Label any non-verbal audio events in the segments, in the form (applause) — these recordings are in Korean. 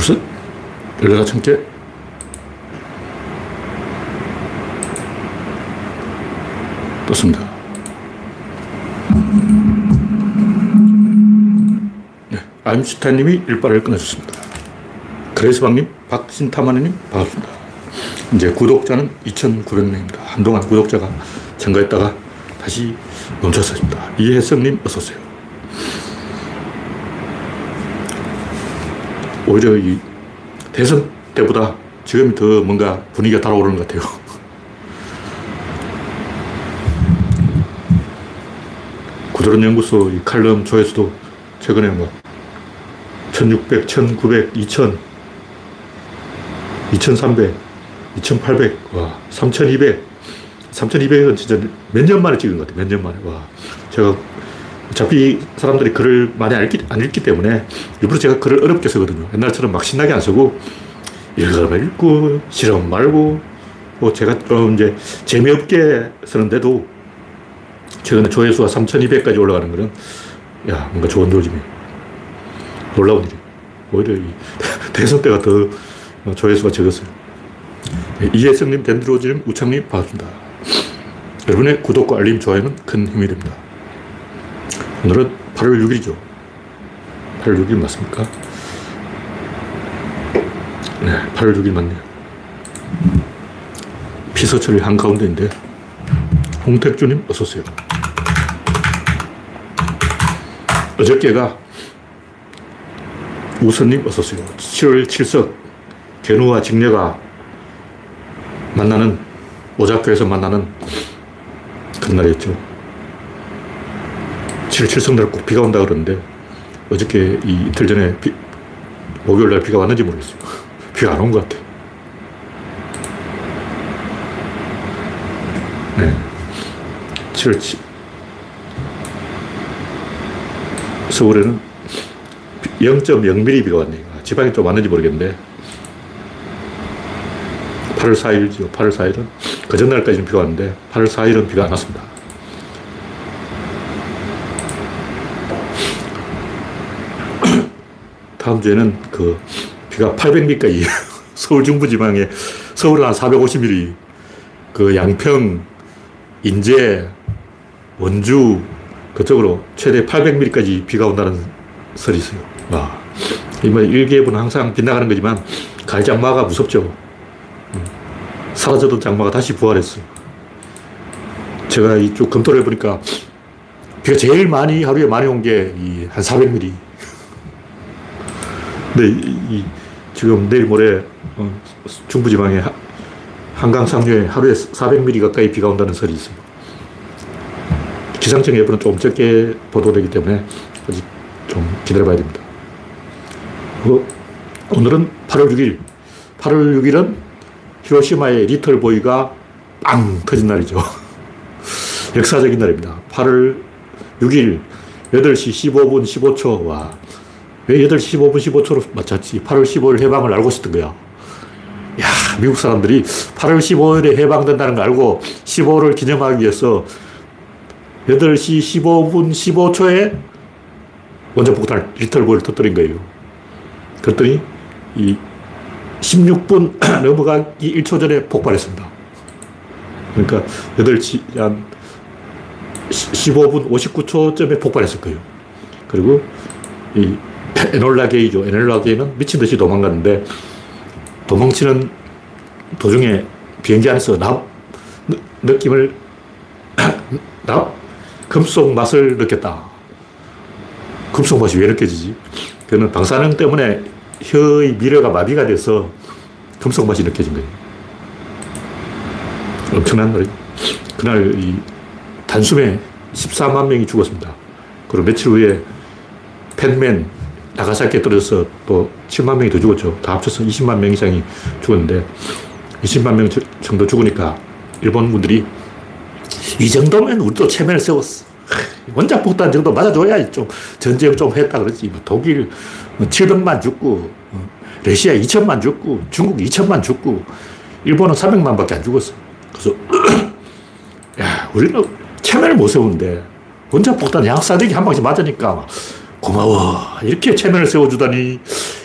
둘, 셋. 14,000개. 떴습니다. 네, 아임슈타인님이 일발을 끊어줬습니다. 그레스방님, 박신타마님 반갑습니다. 이제 구독자는 2,900명입니다. 한동안 구독자가 증가했다가 다시 멈췄습니다. 이혜성님 어서오세요. 오히려 이 대선 때보다 지금이 더 뭔가 분위기가 달아오르는 것 같아요. (laughs) 구조론 연구소 이 칼럼 조회수도 최근에 뭐 1600, 1900, 2000, 2300, 2800, 와, 3200. 3200은 진짜 몇 년 만에 찍은 것 같아요. 몇 년 만에. 와. 제가 어차피 사람들이 글을 많이 안 읽기, 안 읽기 때문에 일부러 제가 글을 어렵게 쓰거든요. 옛날처럼 막 신나게 안 쓰고 읽으면 읽고, 싫으면 말고, 뭐 제가 좀 이제 재미없게 쓰는데도 최근에 조회수가 3200까지 올라가는 거는 야, 뭔가 좋은 요즘이 놀라운 일이 오히려 이 (laughs) 대선 때가 더 조회수가 적었어요. 네, 이혜성님, 덴드로즈님, 우창님 반갑습니다. 여러분의 구독과 알림, 좋아요는 큰 힘이 됩니다. 오늘은 8월 6일이죠. 8월 6일 맞습니까? 네, 8월 6일 맞네요. 피서철이 한가운데인데, 홍택주님, 어서오세요. 어저께가 우선님, 어서오세요. 7월 7석, 견우와 직녀가 만나는, 오작교에서 만나는 그날이었죠. 7월 7석 날꼭 비가 온다 그러는데, 어저께 이 이틀 전에 비, 목요일 날 비가 왔는지 모르겠어요. 비가 안 온 것 같아요. 네. 7월 7. 서울에는 0.0mm 비가 왔네요. 지방이 좀 왔는지 모르겠는데. 8월 4일이죠. 8월 4일은. 그 전날까지는 비가 왔는데, 8월 4일은 비가 안 왔습니다. 다음 주에는 그 비가 800mm까지 (laughs) 서울 중부지방에 서울은 한 450mm, 그 양평, 인제, 원주 그쪽으로 최대 800mm까지 비가 온다는 설이 있어요. 와. 뭐 일기예보는 항상 빗나가는 거지만 가을 장마가 무섭죠. 사라졌던 장마가 다시 부활했어요. 제가 이쪽 검토를 해보니까 비가 제일 많이 하루에 많이 온 게 한 400mm. 근데 이, 지금 내일 모레 어, 중부지방에 한강 상류에 하루에 400mm 가까이 비가 온다는 설이 있습니다. 기상청 예보는 좀 적게 보도되기 때문에 아직 좀 기다려봐야 됩니다. 그리고 오늘은 8월 6일. 8월 6일은 히로시마의 리틀 보이가 빵 터진 날이죠. (laughs) 역사적인 날입니다. 8월 6일 8시 15분 15초. 와. 왜 8시 15분 15초로 맞췄지? 8월 15일 해방을 알고 있었던 거야. 야, 미국 사람들이 8월 15일에 해방된다는 걸 알고 15를 기념하기 위해서 8시 15분 15초에 원자 폭탄 리틀보이를 터뜨린 거예요. 그랬더니 이 16분 (clears throat) 넘어가기 1초 전에 폭발했습니다. 그러니까 8시 한 15분 59초쯤에 폭발했을 거예요. 그리고 이 (coughs) 에놀라 게이죠. 에놀라 게이는 미친 듯이 도망갔는데 도망치는 도중에 비행기 안에서 납 느낌을 (coughs) 납 금속 맛을 느꼈다. 금속 맛이 왜 느껴지지? 그는 방사능 때문에 혀의 미래가 마비가 돼서 금속 맛이 느껴진 거예요. 엄청난 말이죠. 그날 이 단숨에 14만 명이 죽었습니다. 그리고 며칠 후에 펜맨 나가사키에 떨어져서 또 7만 명이 더 죽었죠. 다 합쳐서 20만 명 이상이 죽었는데 20만 명 정도 죽으니까 일본 분들이 이 정도면 우리도 체면을 세웠어. 원자폭탄 정도 맞아줘야 좀 전쟁 좀 했다 그러지. 뭐 독일 700만 죽고, 어, 러시아 2천만 죽고, 중국 2천만 죽고, 일본은 300만 밖에 안 죽었어. 그래서, (clears throat) 야, 우리는 체면을 못 세우는데, 원자폭탄 양사대기 한 방씩 맞으니까 고마워. 이렇게 체면을 세워주다니,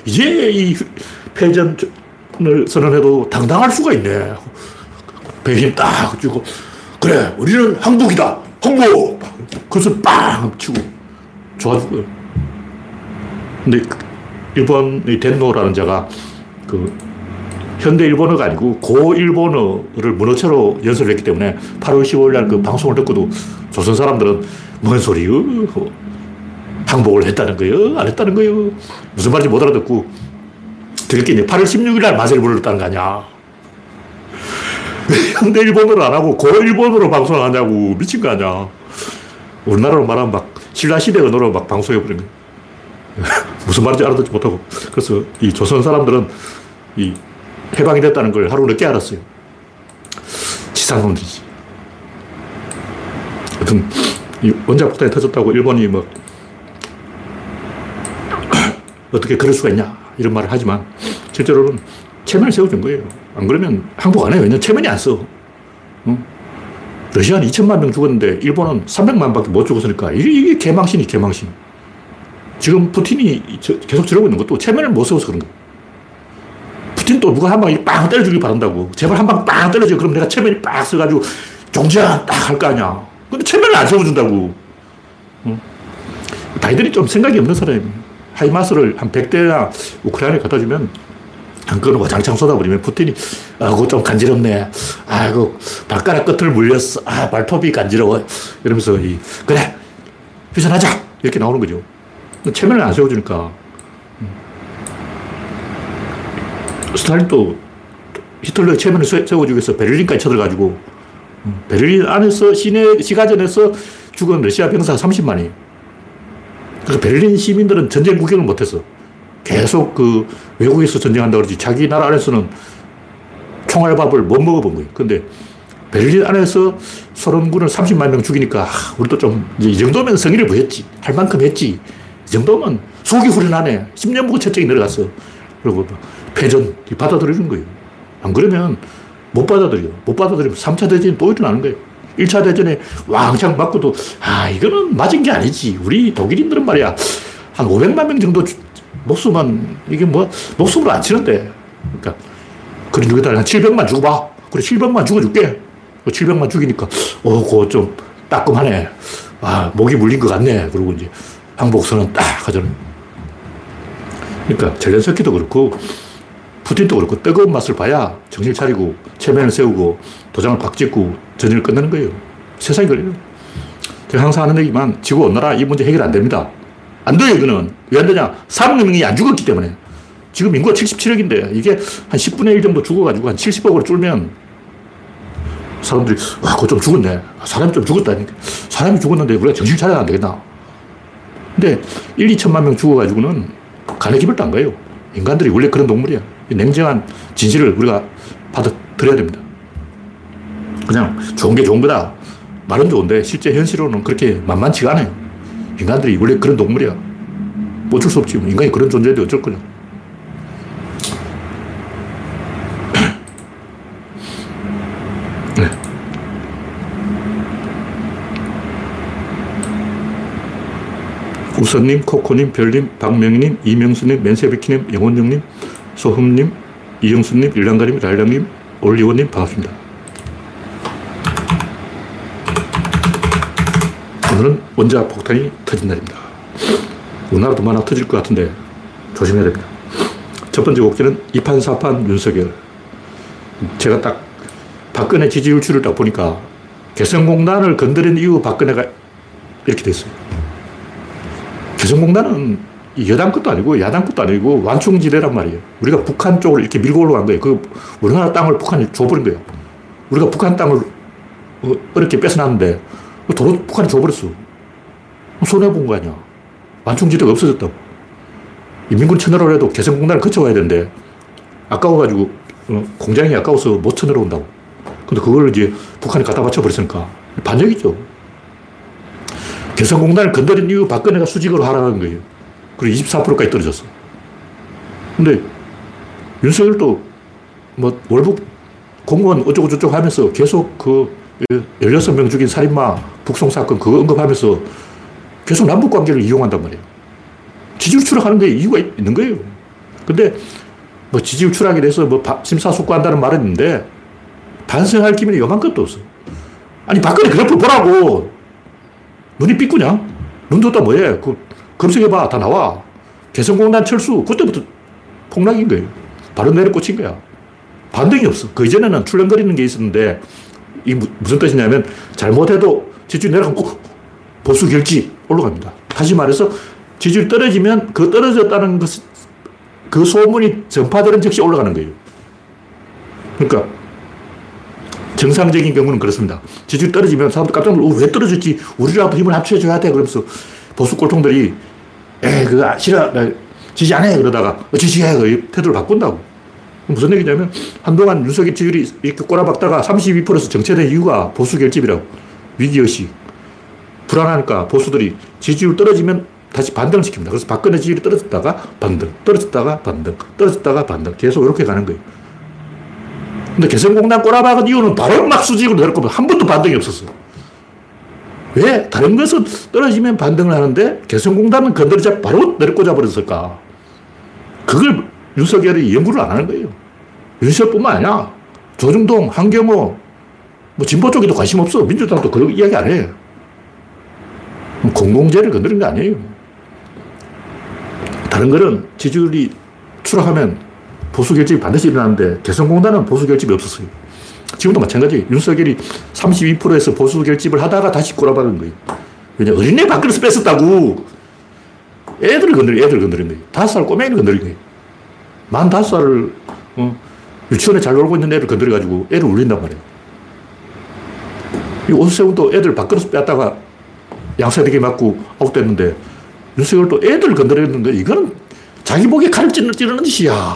이제 이 패전을 선언해도 당당할 수가 있네. 배힘 딱 주고, 그래, 우리는 항복이다! 항복! 그래서 빵! 치고, 좋아 죽어요. 근데 일본의 덴노라는 자가 그 현대 일본어가 아니고 고 일본어를 문어체로 연설을 했기 때문에 8월 15일 날 그 방송을 듣고도 조선 사람들은 뭔 소리요? 항복을 했다는 거예요? 안 했다는 거예요? 무슨 말인지 못 알아듣고 그렇게 이제 8월 16일 날 마세를 불렀다는 거 아니야. (laughs) 왜 현대 일본어를 안 하고 고 일본어로 방송을 하냐고 미친 거 아니야. 우리나라로 말하면 막 신라시대 언어로 막 방송해버린 거야. (laughs) 무슨 말인지 알아듣지 못하고. 그래서 이 조선 사람들은 이 해방이 됐다는 걸 하루 늦게 알았어요. 지상론이지. 하여튼, 이 원자 폭탄이 터졌다고 일본이 뭐, 어떻게 그럴 수가 있냐, 이런 말을 하지만, 실제로는 체면을 세워준 거예요. 안 그러면 항복 안 해요. 왜냐면 체면이 안 써. 응? 러시아는 2천만 명 죽었는데, 일본은 300만 밖에 못 죽었으니까, 이게, 개망신이 개망신. 지금 푸틴이 계속 저러고 있는 것도 체면을 못 세워서 그런 거예요. 푸틴 또 누가 한 방에 빵 때려주길 바란다고. 제발 한 방 빵 때려줘. 그럼 내가 체면이 빡 써가지고 종지딱 할 거 아니야. 근데 체면을 안 세워준다고. 응? 바이든이 좀 생각이 없는 사람이에요. 하이마스를 한 100대나 우크라이나에 갖다 주면 한 그거는 와장창 쏟아버리면 푸틴이 아, 그거 좀 간지럽네. 아이고, 발가락 끝을 물렸어. 아, 발톱이 간지러워. 이러면서 이, 그래, 휴전하자. 이렇게 나오는 거죠. 체면을 안 세워주니까. 스탈린도 히틀러의 체면을 세워주기 위해서 베를린까지 쳐들어가지고 베를린 안에서 시내 시가전에서 죽은 러시아 병사 30만이. 그래서 베를린 시민들은 전쟁 구경을 못했어. 계속 그 외국에서 전쟁한다 그러지 자기 나라 안에서는 총알밥을 못 먹어본 거예요. 근데 베를린 안에서 소련군을 30만 명 죽이니까 아, 우리도 좀 이 정도면 성의를 보였지. 할 만큼 했지. 이 정도면 속이 후련하네. 10년 보고 채찍이 내려갔어. 그리고 패전 받아들이는 거예요. 안 그러면 못 받아들여. 못 받아들이면 3차 대전이 또 일어나는 거예요. 1차 대전에 왕창 맞고도, 아, 이거는 맞은 게 아니지. 우리 독일인들은 말이야. 한 500만 명 정도 목숨은, 이게 뭐, 목숨으로 안 치는데. 그러니까, 그런 죽였다. 한 700만 죽어봐. 그래, 700만 죽어줄게. 700만 죽이니까, 어, 그거 좀 따끔하네. 아, 목이 물린 것 같네. 그러고 이제 항복선언 딱 하잖아요. 그러니까 젤렌스키도 그렇고 푸틴도 그렇고 뜨거운 맛을 봐야 정신 차리고 체면을 세우고 도장을 박 찍고 전쟁을 끝내는 거예요. 세상이 그래요. 제가 항상 하는 얘기만 지구 온난화 이 문제 해결 안 됩니다. 안 돼요, 이거는. 왜 안 되냐? 3억 명이 안 죽었기 때문에. 지금 인구가 77억인데 이게 한 10분의 1 정도 죽어가지고 한 70억으로 줄면 사람들이 와, 그거 좀 죽었네. 사람이 좀 죽었다니까. 사람이 죽었는데 우리가 정신 차려야 안 되겠나. 근데 1, 2천만 명 죽어가지고는 간의 기별도 안 가요. 인간들이 원래 그런 동물이야. 냉정한 진실을 우리가 받아들여야 됩니다. 그냥 좋은 게 좋은 거다. 말은 좋은데 실제 현실로는 그렇게 만만치가 않아요. 인간들이 원래 그런 동물이야. 뭐 어쩔 수 없지. 인간이 그런 존재인데 어쩔 거냐. 네. 우선님, 코코님, 별님, 박명희님, 이명수님, 맨세비키님, 영원영님, 소흠님, 이영수님, 일랑가님, 랄랑님, 올리원님 반갑습니다. 오늘은 원자 폭탄이 터진 날입니다. 우리나라도 많아 터질 것 같은데 조심해야 됩니다. 첫 번째 곡지는 이판사판 윤석열. 제가 딱 박근혜 지지율 추를 딱 보니까 개성공단을 건드린 이후 박근혜가 이렇게 됐어요. 개성공단은 여당 것도 아니고 야당 것도 아니고 완충지대란 말이에요. 우리가 북한 쪽을 이렇게 밀고 올라간 거예요. 그 우리나라 땅을 북한이 줘버린 거예요. 우리가 북한 땅을 어렵게 뺏어놨는데 그 도로 북한이 줘버렸어. 손해본 거 아니야. 완충지대가 없어졌다고. 인민군 쳐내려고 해도 개성공단을 거쳐와야 되는데 아까워가지고 어, 공장이 아까워서 못 쳐내려온다고. 근데 그걸 이제 북한이 갖다 바쳐버렸으니까 반역이죠. 개성공단을 건드린 이후 박근혜가 수직으로 하락한 거예요. 그리고 24%까지 떨어졌어. 근데 윤석열도 뭐 월북 공무원 어쩌고저쩌고 하면서 계속 그 16명 죽인 살인마 북송 사건 그거 언급하면서 계속 남북 관계를 이용한단 말이에요. 지지율 추락하는 데 이유가 있는 거예요. 근데 뭐 지지율 추락이 돼서 뭐 심사숙고한다는 말은 있는데 반성할 기미는 요만큼도 없어. 아니, 박근혜 그래프 보라고. 눈이 삐꾸냐? 눈도 또 뭐해? 그 검색해봐. 다 나와. 개성공단 철수. 그때부터 폭락인 거예요. 바로 내려 꽂힌 거야. 반등이 없어. 그 이전에는 출렁거리는 게 있었는데, 이 무슨 뜻이냐면, 잘못해도 지지율 내려가면 보수 결지 올라갑니다. 다시 말해서, 지지율 떨어지면 그 떨어졌다는 것, 그 소문이 전파되는 즉시 올라가는 거예요. 그러니까, 정상적인 경우는 그렇습니다. 지지율 떨어지면 사람들 깜짝 놀라, 왜 떨어졌지? 우리라도 힘을 합쳐줘야 돼. 그러면서 보수 꼴통들이, 에 그거 싫어. 지지 안 해. 그러다가, 지지해. 태도를 바꾼다고. 무슨 얘기냐면 한동안 윤석열 지지율이 이렇게 꼬라박다가 32%에서 정체된 이유가 보수 결집이라고. 위기의식. 불안하니까 보수들이 지지율 떨어지면 다시 반등을 시킵니다. 그래서 박근혜 지지율이 떨어졌다가 반등, 떨어졌다가 반등, 떨어졌다가 반등. 계속 이렇게 가는 거예요. 근데 개성공단 꼬라박은 이유는 바로 막 수직으로 거면 한 번도 반등이 없었어. 왜? 다른 것은 떨어지면 반등을 하는데 개성공단은 건드리자 바로 내려꽂아 버렸을까? 그걸 윤석열이 연구를 안 하는 거예요. 윤석열뿐만 아니라 조중동, 한경호, 뭐 진보 쪽에도 관심 없어. 민주당도 그런 이야기 안 해. 공공재를 건드린 거 아니에요. 다른 거는 지지율이 추락하면 보수 결집이 반드시 일어나는데 개성공단은 보수 결집이 없었어요. 지금도 마찬가지. 윤석열이 32%에서 보수 결집을 하다가 다시 꼬라박은 거예요. 왜냐, 어린애 밖에서 뺐었다고. 애들을 건드린, 애들을 건드린 거예요. 다섯 살 꼬맹이를 건드린 거예요. 만 다섯 살을 어, 유치원에 잘 놀고 있는 애를 건드려가지고 애를 울린단 말이에요. 이 오세훈도 애들 밖으로 뺐다가 양세대기 맞고 아웃됐는데 윤석열도 애들 건드렸는데 이거는 자기 목에 칼을 찌르는 짓이야.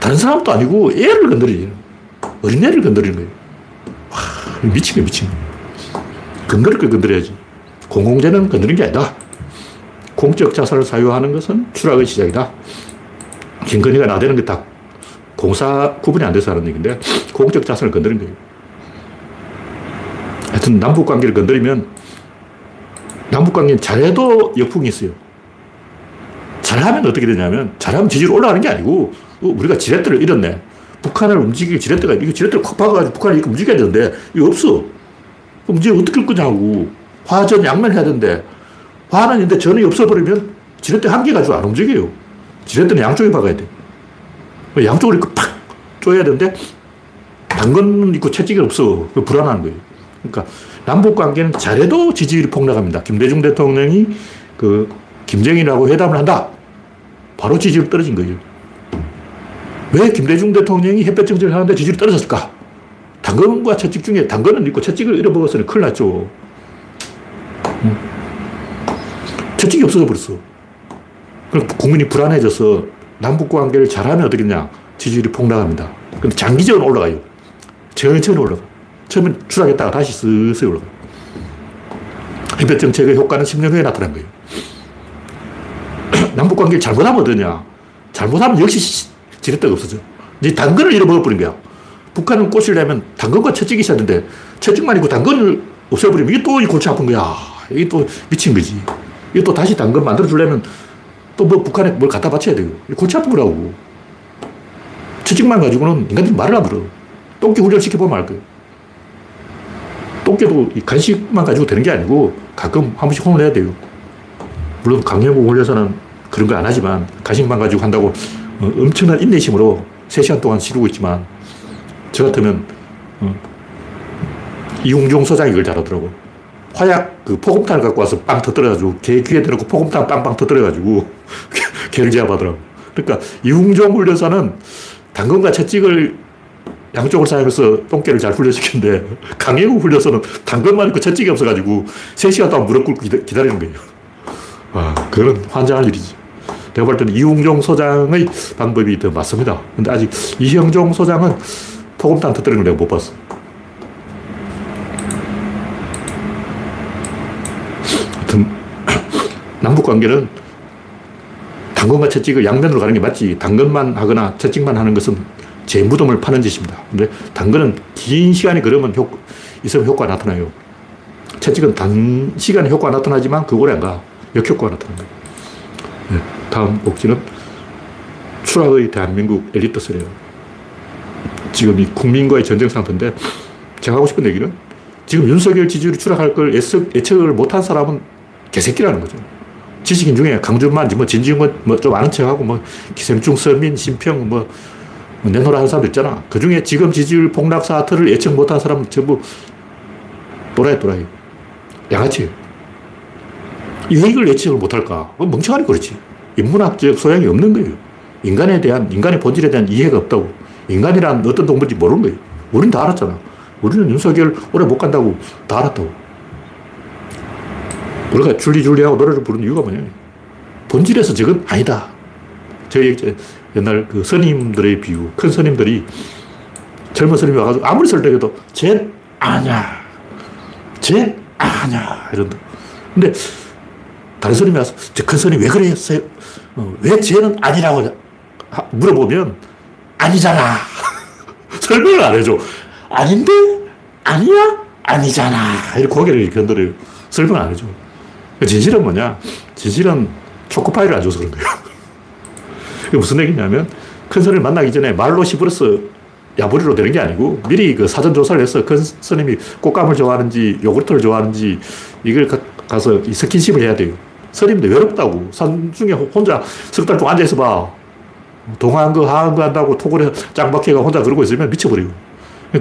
다른 사람도 아니고 애를 건드리는 어린애를 건드리는 거예요. 와, 미친 거 미친 거. 건드릴 걸 건드려야지. 공공재는 건드리는 게 아니다. 공적 자산을 사유하는 것은 추락의 시작이다. 김건희가 나대는 게 다 공사 구분이 안 돼서 하는 얘기인데 공적 자산을 건드린 거예요. 하여튼 남북 관계를 건드리면 남북 관계는 잘해도 역풍이 있어요. 잘하면 어떻게 되냐면 잘하면 지지율 올라가는 게 아니고 어, 우리가 지렛대를 잃었네. 북한을 움직이기 지렛대가 이거 지렛대를 콱 박아가지고 북한이 이렇게 움직여야 되는데 이거 없어. 그럼 이제 어떻게 할 거냐고. 화전 양면 해야 되는데 화는 있는데 전이 없어버리면 지렛대 한 개 가지고 안 움직여요. 지렛대는 양쪽에 박아야 돼. 양쪽으로 이렇게 팍 쪼야 되는데 당근 있고 채찍이 없어. 불안한 거예요. 그러니까 남북 관계는 잘해도 지지율이 폭락합니다. 김대중 대통령이 그 김정일하고 회담을 한다. 바로 지지율 떨어진 거예요. 왜 김대중 대통령이 햇볕 정책을 하는데 지지율이 떨어졌을까? 당근과 채찍 중에 당근은 있고 채찍을 잃어먹었으니 큰일 났죠. 채찍이 없어져 버렸어. 국민이 불안해져서 남북 관계를 잘하면 어떻겠냐? 지지율이 폭락합니다. 근데 장기적으로 올라가요. 천천히 올라가. 처음엔 추락했다가 다시 슬슬 올라가. 햇볕 정책의 효과는 10년 후에 나타난 거예요. (clears throat) 남북 관계를 잘못하면 어떠냐? 잘못하면 역시 지렛대가 없어져. 이제 당근을 잃어버린 거야. 북한은 꽃을 내면 당근과 채찍이 있어야 되는데 채찍만 있고 당근을 없애버리면 이게 또 골치 아픈 거야. 이게 또 미친 거지. 이게 또 다시 당근 만들어 주려면 또 뭐 북한에 뭘 갖다 바쳐야 되고. 골치 아픈 거라고. 채찍만 가지고는 인간들이 말을 안 들어. 똥개 훈련 시켜보면 알 거예요. 똥개도 간식만 가지고 되는 게 아니고 가끔 한 번씩 혼을 내야 돼요. 물론 강력국 훈련사는 그런 거 안 하지만 간식만 가지고 한다고 어, 엄청난 인내심으로 3시간 동안 지르고 있지만 저 같으면 어, 이웅종 소장이 이걸 잘하더라고. 화약 그 포금탄을 갖고 와서 빵 터뜨려가지고 개 귀에 대놓고 포금탄 빵빵 터뜨려가지고 (laughs) 개를 제압하더라고. 그러니까 이웅종 훈련사는 당근과 채찍을 양쪽을 사용해서 똥개를 잘 훈련시키는데 (laughs) 강혜국 훈련사는 당근만 있고 채찍이 없어가지고 3시간 동안 무릎 꿇고 기다리는 거예요. 와, 그건 환장할 일이지. 내가 볼 때는 이웅종 소장의 방법이 더 맞습니다. 근데 아직 이형종 소장은 포금탄 터뜨리는 걸 내가 못 봤어. 하여튼, (coughs) 남북 관계는 당근과 채찍을 양면으로 가는 게 맞지. 당근만 하거나 채찍만 하는 것은 제 무덤을 파는 짓입니다. 근데 당근은 긴 시간이 그러면 효, 있으면 효과가 나타나요. 채찍은 단시간에 효과가 나타나지만 그 오래 안 가. 역효과가 나타나는 거예요. 네, 다음 복지는 추락의 대한민국 엘리트 세래요. 지금 이 국민과의 전쟁 상태인데 제가 하고 싶은 얘기는 지금 윤석열 지지율이 추락할 걸 예측을 못한 사람은 개새끼라는 거죠. 지식인 중에 강준만, 뭐 진중권 뭐좀 아는 척하고 뭐 기생충, 서민, 심평 뭐, 뭐 내노라 하는 사람들 있잖아. 그 중에 지금 지지율 폭락 사태를 예측 못한 사람은 전부 또라이, 또라이. 양아치. 이익을 예측을 못할까? 뭐 멍청하니 그렇지. 인문학적 소양이 없는 거예요. 인간에 대한, 인간의 본질에 대한 이해가 없다고. 인간이란 어떤 동물인지 모르는 거예요. 우리는 다 알았잖아. 우리는 윤석열 오래 못 간다고 다 알았다고. 우리가 줄리줄리하고 노래를 부르는 이유가 뭐냐. 본질에서 저건 아니다. 저희 옛날 그 스님들의 비유, 큰 스님들이 젊은 스님이 와가지고 아무리 설득해도 쟤 아냐. 쟤 아냐. 이런다. 근데 와서 저큰 스님 왜 그랬어요? 어, 왜 쟤는 아니라고 물어보면 아니잖아. (laughs) 설명을 안 해줘. 아닌데? 아니야? 아니잖아. 이렇게 고개를 견들어요. 설명 안 해줘. 진실은 뭐냐? 진실은 초코파이를 안 줘서 그런 거예요. 이게 무슨 얘기냐면 큰 스님을 만나기 전에 말로 시부러서 야부리로 되는 게 아니고 미리 그 사전 조사를 해서 큰 스님이 꽃감을 좋아하는지 요구르트를 좋아하는지 이걸 가, 서 스킨십을 해야 돼요. 스님도 외롭다고. 산 중에 혼자 석 달 동안 앉아있어 봐. 동화한 거, 하한 거 한다고 톡을 짱박해가 혼자 그러고 있으면 미쳐버리고.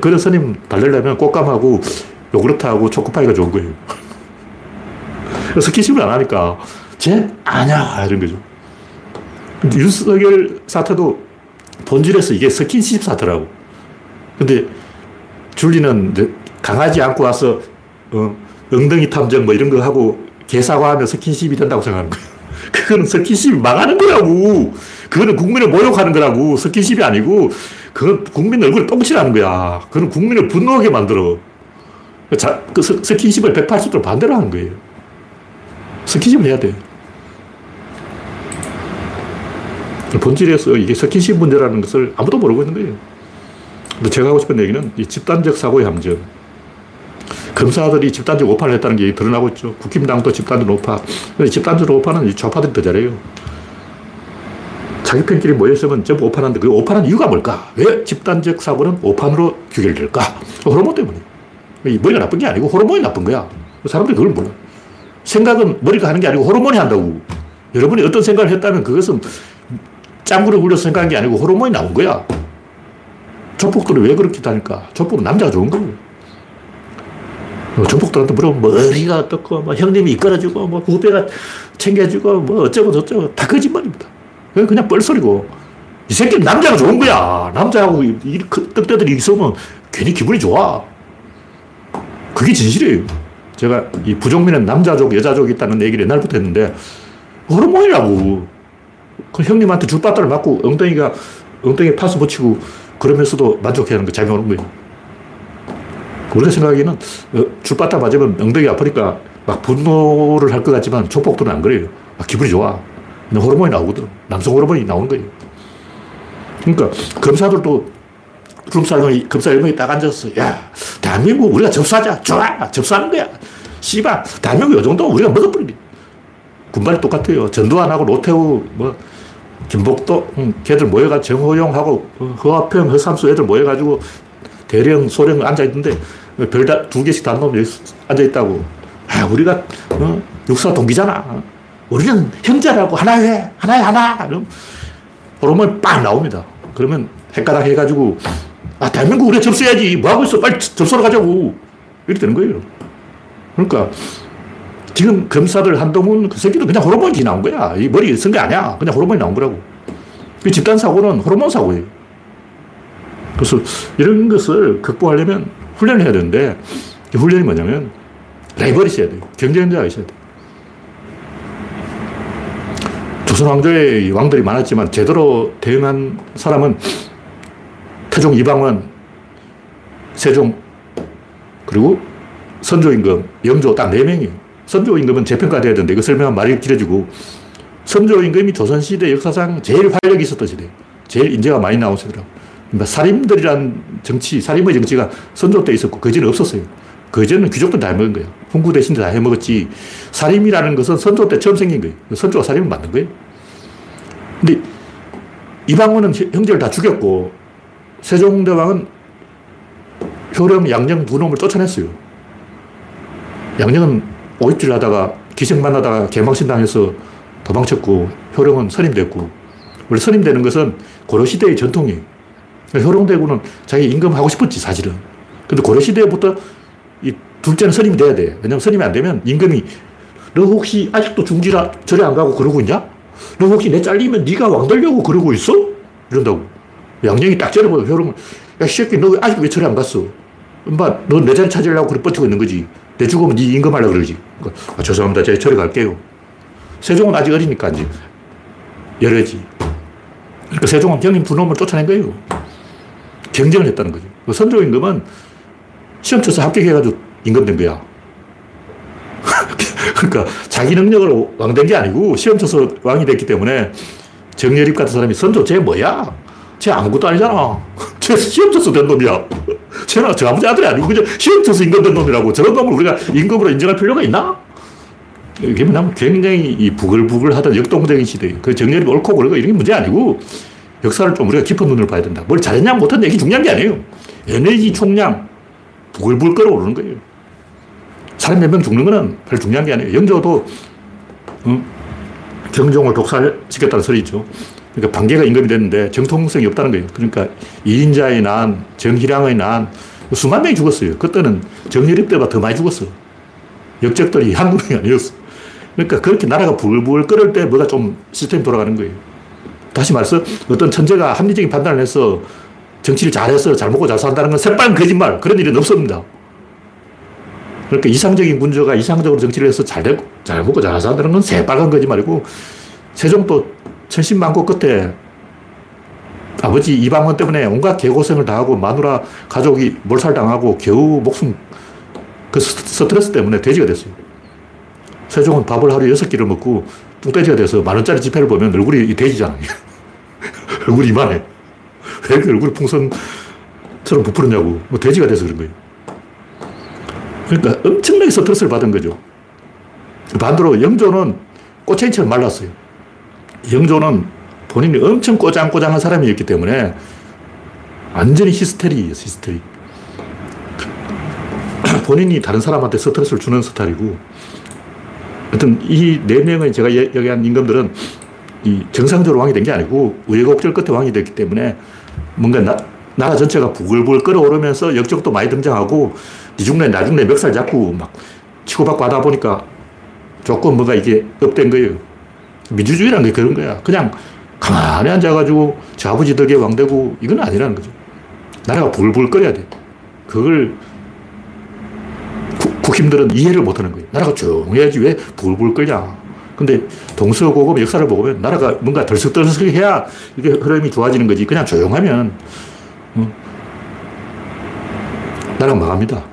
그런 스님 달래려면 곶감하고 요구르트하고 초코파이가 좋은 거예요. (laughs) 스킨십을 안 하니까 쟤 아냐 이런 거죠. 윤석열 사태도 본질에서 이게 스킨십 사태라고. 근데 줄리는 강아지 안고 와서 어, 엉덩이 탐정 뭐 이런 거 하고 개사과하면 스킨십이 된다고 생각하는 거예요. (laughs) 그거는 스킨십이 망하는 거라고. 그거는 국민을 모욕하는 거라고. 스킨십이 아니고, 그건 국민 얼굴에 똥칠하는 거야. 그건 국민을 분노하게 만들어. 자, 그 스킨십을 180도로 반대로 하는 거예요. 스킨십을 해야 돼. 본질에서 이게 스킨십 문제라는 것을 아무도 모르고 있는 거예요. 근데 제가 하고 싶은 얘기는 이 집단적 사고의 함정. 검사들이 집단적 오판을 했다는 게 드러나고 있죠. 국힘당도 집단적 오판. 집단적 오판은 좌파들이 더 잘해요. 자기 편끼리 모여있으면 전부 오판하는데 그 오판한 이유가 뭘까? 왜 집단적 사고는 오판으로 규결될까? 호르몬 때문에. 머리가 나쁜 게 아니고 호르몬이 나쁜 거야. 사람들이 그걸 몰라. 생각은 머리가 하는 게 아니고 호르몬이 한다고. 여러분이 어떤 생각을 했다면 그것은 짱구를 굴려서 생각한 게 아니고 호르몬이 나온 거야. 조폭들이 왜 그렇게 다니까? 조폭은 남자가 좋은 거예요. 뭐 조폭들한테 물어보면 머리가 어떻고, 뭐 형님이 이끌어주고, 뭐 후배가 챙겨주고, 뭐 어쩌고 저쩌고 다 거짓말입니다. 그냥 뻘소리고. 이 새끼는 남자가 좋은 거야. 남자하고 이 떡대들이 있으면 괜히 기분이 좋아. 그게 진실이에요. 제가 이 부족민은 남자족, 여자족이 있다는 얘기를 옛날부터 했는데, 호르몬이라고. 그 형님한테 줄바따를 맞고 엉덩이가, 엉덩이에 파스 붙이고 그러면서도 만족해 하는 거잘 모르는 거예요. 우리가 생각하기에는 어, 줄바따 맞으면 엉덩이 아프니까 막 분노를 할 것 같지만 조폭들은 안 그래요. 막 기분이 좋아. 호르몬이 나오거든. 남성 호르몬이 나오는 거예요. 그러니까 검사들도 룸살롱에 검사 일명이 딱 앉았어. 야, 대한민국 우리가 접수하자. 좋아. 접수하는 거야. 씨발. 대한민국 이 정도면 우리가 먹어버리게. 군발이 똑같아요. 전두환하고 로태우, 뭐, 김복도, 응, 걔들 모여가 정호용하고 허화평, 허삼수 애들 모여가지고 대령, 소령 앉아있는데 별다 두 개씩 단놈 여기 앉아있다고. 아, 우리가, 어, 육사 동기잖아. 우리는 형제라고 하나에, 하나에 하나. 그럼 호르몬이 빵 나옵니다. 그러면 헷가닥 해가지고 아, 대한민국 우리가 접수해야지. 뭐 하고 있어? 빨리 접수하러 가자고. 이렇게 되는 거예요. 그러니까 지금 검사들 한동훈 그 새끼도 그냥 호르몬이 나온 거야. 이 머리 쓴 게 아니야. 그냥 호르몬이 나온 거라고. 그 집단 사고는 호르몬 사고예요. 그래서 이런 것을 극복하려면 훈련을 해야 되는데 훈련이 뭐냐면 라이벌이 있어야 돼요. 경쟁자가 있어야 돼요. 조선 왕조의 왕들이 많았지만 제대로 대응한 사람은 태종 이방원, 세종, 그리고 선조 임금, 영조 딱네 명이에요. 선조 임금은 재평가돼야 되는데 이거 설명하면 말이 길어지고 선조 임금이 조선시대 역사상 제일 활력이 있었던 시대 제일 인재가 많이 나온 시대라고. 그러니까 살인들이란 정치, 살인의 정치가 선조 때 있었고 그전에 없었어요. 그전은 귀족들 다 해먹은 거예요. 훈구 대신들 다 해먹었지. 살인이라는 것은 선조 때 처음 생긴 거예요. 선조가 살인을 만든 거예요. 근데 이방원은 형제를 다 죽였고 세종대왕은 효령, 양령 두 놈을 쫓아냈어요. 양령은 오입질 하다가 기생 만나다가 개망신 당해서 도망쳤고 효령은 선임됐고 원래 선임되는 것은 고려시대의 전통이에요. 효령대군은 자기 임금 하고 싶었지 사실은. 근데 고려시대부터 이 둘째는 선임이 돼야 돼. 왜냐면 선임이 안 되면 임금이 너 혹시 아직도 중지라 절에 안 가고 그러고 있냐? 너 혹시 내 잘리면 네가 왕 되려고 그러고 있어? 이런다고. 양령이 딱 째려보고 효령은 야, 새끼, 너 아직 왜 절에 안 갔어? 엄마, 너 내 자리 찾으려고 그래 버티고 있는 거지. 내 죽으면 네 임금하려고 그러지. 그러니까, 아, 죄송합니다. 제가 절에 갈게요. 세종은 아직 어리니까 이제 열어지. 그러니까 세종은 형님 두 놈을 쫓아낸 거예요. 경쟁을 했다는 거죠. 그 선조 임금은 시험 쳐서 합격해가지고 임금 된 거야. (laughs) 그러니까 자기 능력으로 왕된 게 아니고 시험 쳐서 왕이 됐기 때문에 정열입 같은 사람이 선조 쟤 뭐야? 쟤 아무것도 아니잖아. (laughs) 쟤 시험 쳐서 된 놈이야. (laughs) 쟤는 저 아버지 아들이 아니고 그냥 시험 쳐서 임금 된 놈이라고. 저런 놈을 우리가 임금으로 인정할 필요가 있나? 이게 뭐냐면 굉장히 이 부글부글 하던 역동적인 시대. 그 정렬이 옳고 그르고 이런 게 문제 아니고 역사를 좀 우리가 깊은 눈을 봐야 된다. 뭘 잘했냐 못했냐 이게 중요한 게 아니에요. 에너지 총량 부글부글 끓어오르는 거예요. 사람 몇 명 죽는 거는 별 중요한 게 아니에요. 영조도 응? 경종을 독살시켰다는 소리 있죠. 그러니까 반개가 임금이 됐는데 정통성이 없다는 거예요. 그러니까 이인자의 난, 정희량의 난, 수만 명이 죽었어요. 그때는 정열입 때보다 더 많이 죽었어. 역적들이 한두 명이 아니었어. 그러니까 그렇게 나라가 불불 끓을 때 뭐가 좀 시스템이 돌아가는 거예요. 다시 말해서 어떤 천재가 합리적인 판단을 해서 정치를 잘해서 잘 먹고 잘 산다는 건 새빨간 거짓말. 그런 일은 없습니다. 그러니까 이상적인 군주가 이상적으로 정치를 해서 잘 되고 잘 먹고 잘 산다는 건 새빨간 거짓말이고 세종도 천신만고 끝에 아버지 이방원 때문에 온갖 개고생을 당하고 마누라 가족이 몰살당하고 겨우 목숨 그 스트레스 때문에 돼지가 됐어요. 세종은 밥을 하루에 여섯 끼를 먹고 뚱돼지가 돼서 만 원짜리 지폐를 보면 얼굴이 돼지잖아요. (laughs) 얼굴이 이만해. 왜그 얼굴이 풍선처럼 부풀었냐고. 뭐 돼지가 돼서 그런 거예요. 그러니까 엄청나게 스트레스를 받은 거죠. 반대로 영조는 꼬챙이처럼 말랐어요. 영조는 본인이 엄청 꼬장꼬장한 사람이었기 때문에 완전히 히스테리예요, 히스테리. (clears throat) 본인이 다른 사람한테 스트레스를 주는 스타일이고, 하여튼 이 네 명의 제가 얘기한 임금들은 이 정상적으로 왕이 된 게 아니고 우여곡절 끝에 왕이 됐기 때문에 뭔가 나, 나라 전체가 부글부글 끓어오르면서 역적도 많이 등장하고 니중내 나중내 멱살 잡고 막 치고받고 하다 보니까 조금 뭔가 이게 업된 거예요. 민주주의라는 게 그런 거야. 그냥 가만히 앉아가지고 저 아버지 덕에 왕되고 이건 아니라는 거죠. 나라가 불불 끓여야 돼. 그걸 국힘들은 이해를 못 하는 거예요. 나라가 조용해야지 왜 불불 끓냐. 근데 동서고금 역사를 보면 나라가 뭔가 덜썩덜썩 해야 이게 흐름이 좋아지는 거지. 그냥 조용하면, 어? 나라가 망합니다.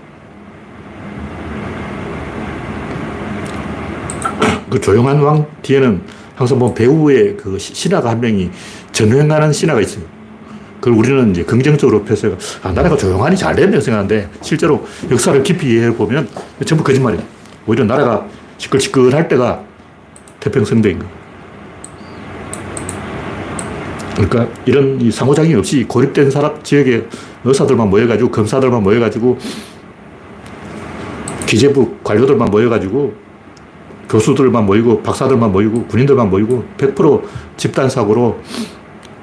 그 조용한 왕 뒤에는 항상 보면 배우의 그 신하가 한 명이 전횡하는 신하가 있어요. 그걸 우리는 이제 긍정적으로 펴서 아, 나라가 조용하니 잘 됐네 생각하는데 실제로 역사를 깊이 이해해 보면 전부 거짓말이에요. 오히려 나라가 시끌시끌할 때가 태평성대인 거예요. 그러니까 이런 상호작용이 없이 고립된 사람 지역에 의사들만 모여가지고 검사들만 모여가지고 기재부 관료들만 모여가지고 교수들만 모이고 박사들만 모이고 군인들만 모이고 100% 집단사고로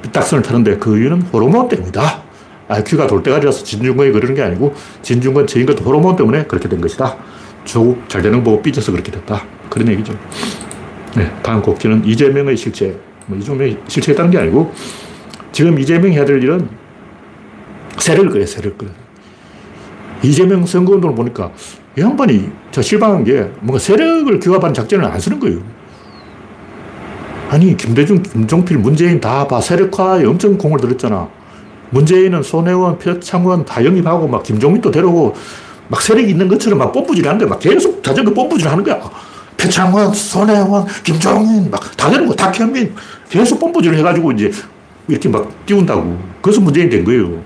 삐딱선을 타는데 그 이유는 호르몬 때문이다. IQ가 돌대가리라서 진중권이 그러는 게 아니고 진중권 저인 것도 호르몬 때문에 그렇게 된 것이다. 조국 잘 되는 거 보고 삐져서 그렇게 됐다. 그런 얘기죠. 네, 다음 곡지는 이재명의 실체. 뭐 이재명이 실체했다는 게 아니고 지금 이재명이 해야 될 일은 세력을 끄요, 세력을 끄 이재명 선거운동을 보니까 이 양반이 저 실망한 게 뭔가 세력을 규합하는 작전을 안 쓰는 거예요. 아니, 김대중, 김종필, 문재인 다 봐. 세력화에 엄청 공을 들였잖아. 문재인은 손혜원, 표창원 다 영입하고 막 김종민도 데려오고 막 세력이 있는 것처럼 막 뽐뿌질 하는데 막 계속 자전거 뽐뿌질 하는 거야. 표창원, 손혜원, 김종인 막 다 데려오고 탁현민 계속 뽐뿌질 해가지고 이제 이렇게 막 띄운다고. 그래서 문재인 된 거예요.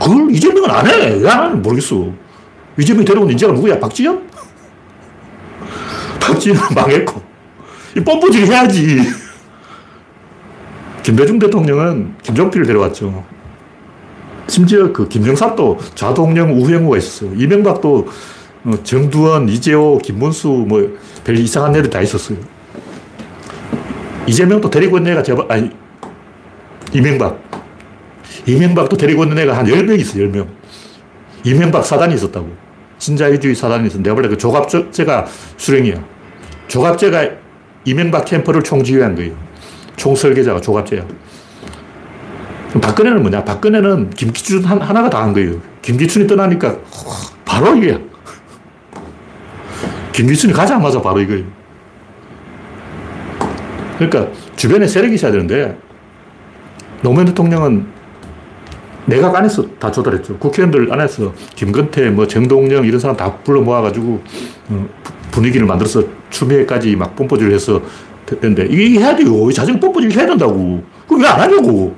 그걸 이재명은 안 해. 나는 모르겠어. 이재명이 데려온 인재가 누구야? 박지현? (laughs) 박지현은 망했고. 이 뻔뻔질 해야지. 김대중 대통령은 김종필을 데려왔죠. 심지어 그 김정삼도 좌동령 우행우가 있었어요. 이명박도 어, 정두원, 이재호, 김문수 뭐 별 이상한 애들 다 있었어요. 이재명도 데리고 있는 애가 제발, 아니, 이명박. 이명박도 데리고 있는 애가 한 10명 있어, 10명. 이명박 사단이 있었다고. 신자유주의 사단이 있었는데, 볼때 그 조갑제가 수령이야. 조갑제가 이명박 캠프를 총지휘한 거예요. 총설계자가 조갑제야. 박근혜는 뭐냐? 박근혜는 김기춘 하나가 다 한 거예요. 김기춘이 떠나니까 바로 이게 김기춘이 가자마자 바로 이거예요. 그러니까 주변에 세력이 있어야 되는데 노무현 대통령은 내각 안에서 다 조달했죠. 국회의원들 안에서 김건태, 뭐 정동영 이런 사람 다 불러 모아가지고 어, 분위기를 만들어서 추미애까지 막 뽐뿌질 해서 됐는데 이게 해야 돼요. 자정 뽐뿌질 해야 된다고. 그럼 왜 안 하냐고.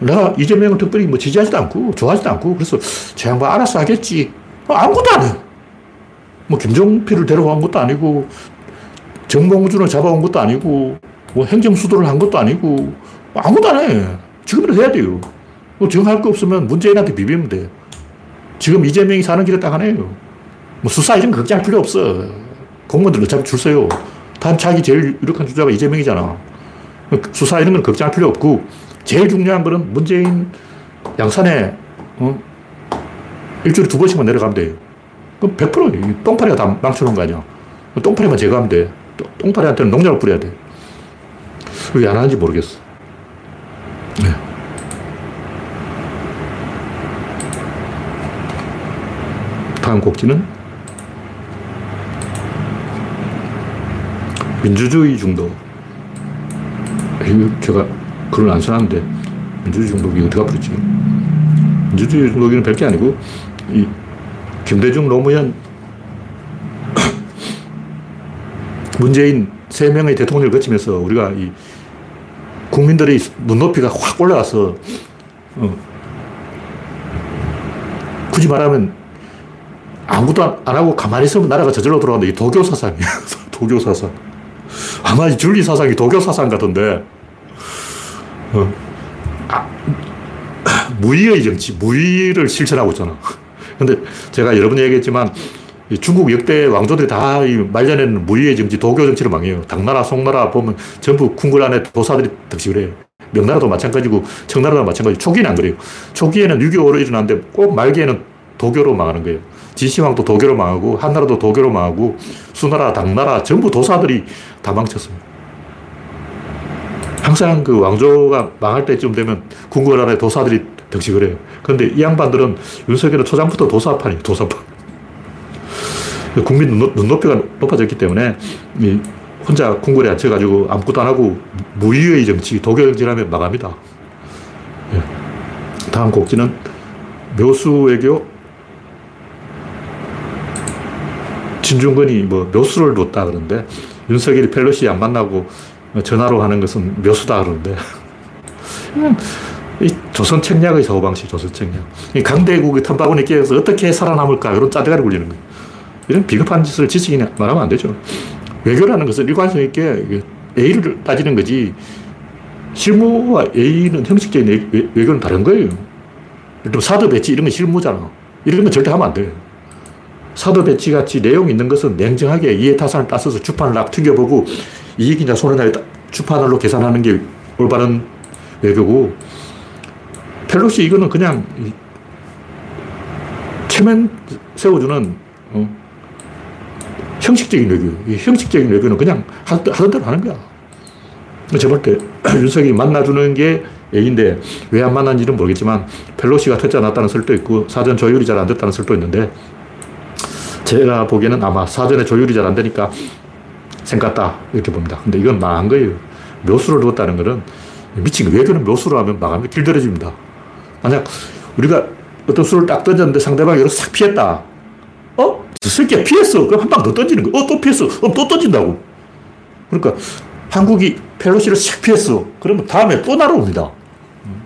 내가 이재명은 특별히 뭐 지지하지도 않고 좋아하지도 않고 그래서 저 양반 알아서 하겠지. 뭐 아무것도 안 해. 뭐 김종필을 데려간 것도 아니고 정봉준을 잡아온 것도 아니고 뭐 행정수도를 한 것도 아니고 뭐 아무것도 안 해. 지금이라도 해야 돼요. 뭐 지금 할 거 없으면 문재인한테 비비면 돼. 지금 이재명이 사는 길에 딱 하네요. 뭐 수사 이런 거 걱정할 필요 없어. 공무원들 어차피 줄 서요. 단 자기 제일 유력한 주자가 이재명이잖아. 수사 이런 건 걱정할 필요 없고 제일 중요한 거는 문재인 양산에 어? 일주일에 두 번씩만 내려가면 돼요. 그럼 100% 똥파리가 다 망쳐놓은 거 아니야. 똥파리만 제거하면 돼. 똥파리한테는 농약을 뿌려야 돼. 왜 안 하는지 모르겠어. 네. 다음 곡지는 민주주의 중독. 제가 글을 안 써놨는데 민주주의 중독이 어디가 부르지? 민주주의 중독이 별게 아니고 이 김대중, 노무현, (coughs) 문재인 세 명의 대통령을 거치면서 우리가 이 국민들의 눈높이가 확 올라가서 어, 굳이 말하면 아무것도 안 하고 가만히 있으면 나라가 저절로 돌아간다. 이 도교 사상이에요. (laughs) 도교 사상. 아마 이 줄리 사상이 도교 사상 같은데 어. 아, 무의의 정치, 무의를 실천하고 있잖아. 근데 제가 여러 번 얘기했지만 중국 역대 왕조들이 다 말년에는 무의의 정치, 도교 정치를 망해요. 당나라, 송나라 보면 전부 궁궐 안에 도사들이 득식을 해요. 명나라도 마찬가지고 청나라도 마찬가지고 초기는 안 그래요. 초기에는 유교로 일어났는데 꼭 말기에는 도교로 망하는 거예요. 진시황도 도교로 망하고 한나라도 도교로 망하고 수나라, 당나라 전부 도사들이 다 망쳤습니다. 항상 그 왕조가 망할 때쯤 되면 궁궐 안에 도사들이 해요. 그런데 이 양반들은 윤석열은 초장부터 도사판이에요, 도사판. (laughs) 국민 눈높이가 높아졌기 때문에 혼자 궁궐에 앉혀가지고 아무것도 안 하고 무의의 정치, 정치를 하면 망합니다. 예. 다음 곡지는 묘수 외교 진중권이 뭐 묘수를 뒀다 그러는데 윤석열이 펠로시 안 만나고 전화로 하는 것은 묘수다 그러는데 이 조선 책략의 사고방식, 조선 책략. 이 강대국의 텀바구니 끼어서 어떻게 살아남을까 이런 짜대가리 굴리는 거예요. 이런 비겁한 짓을 지식인이 말하면 안 되죠. 외교라는 것은 일관성 있게 A를 따지는 거지 실무와 A는 형식적인 외교는 다른 거예요. 예를 사드 배치 이런 건 실무잖아. 이런 건 절대 하면 안 돼. 사드 배치 같이 내용 있는 것은 냉정하게 이해타산을 따서서 주판을 막 튕겨보고 이익이냐 손해냐 주판으로 계산하는 게 올바른 외교고 펠로시 이거는 그냥 체면 세워주는 어, 형식적인 외교. 이 형식적인 외교는 그냥 하던 대로 하는 거야. 제가 때 (clears throat) 윤석이 만나주는 게 A인데 왜 안 만났는지는 모르겠지만 펠로시가 퇴짜 났다는 설도 있고 사전 조율이 잘 안 됐다는 설도 있는데 제가 보기에는 아마 사전에 조율이 잘 안 되니까 생겼다 이렇게 봅니다. 근데 이건 망한 거예요. 묘수를 뒀다는 것은 미친 거. 외교는 묘수를 하면 망하면 길들여집니다. 만약 우리가 어떤 수를 딱 던졌는데 상대방이 이렇게 싹 피했다. 어? 저 새끼야 피했어. 그럼 한 방 더 던지는 거. 어, 또 피했어. 그럼 또 던진다고. 그러니까 한국이 펠로시를 싹 피했어. 그러면 다음에 또 날아옵니다.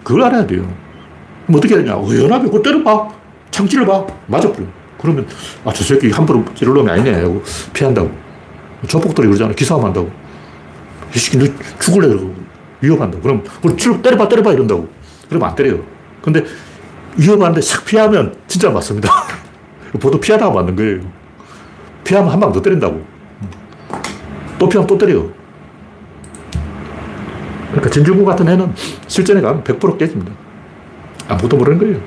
그걸 알아야 돼요. 그럼 어떻게 되냐. 의연하게 그걸 때려봐. 창질을 봐. 맞아버려. 그러면, 아, 저 새끼 함부로 찌를 놈이 아니네. 하고 피한다고. 조폭들이 그러잖아. 기싸움 한다고. 이 새끼 너 죽을래. 그러고. 위험한다. 그럼, 우리 쭉 때려봐, 때려봐 이런다고. 그러면 안 때려요. 근데 위험한데 싹 피하면 진짜 맞습니다. (laughs) 보도 피하다가 맞는 거예요. 피하면 한 방 더 때린다고. 또 피하면 또 때려요. 그러니까 진중구 같은 애는 실전에 가면 100% 깨집니다. 아무것도 모르는 거예요.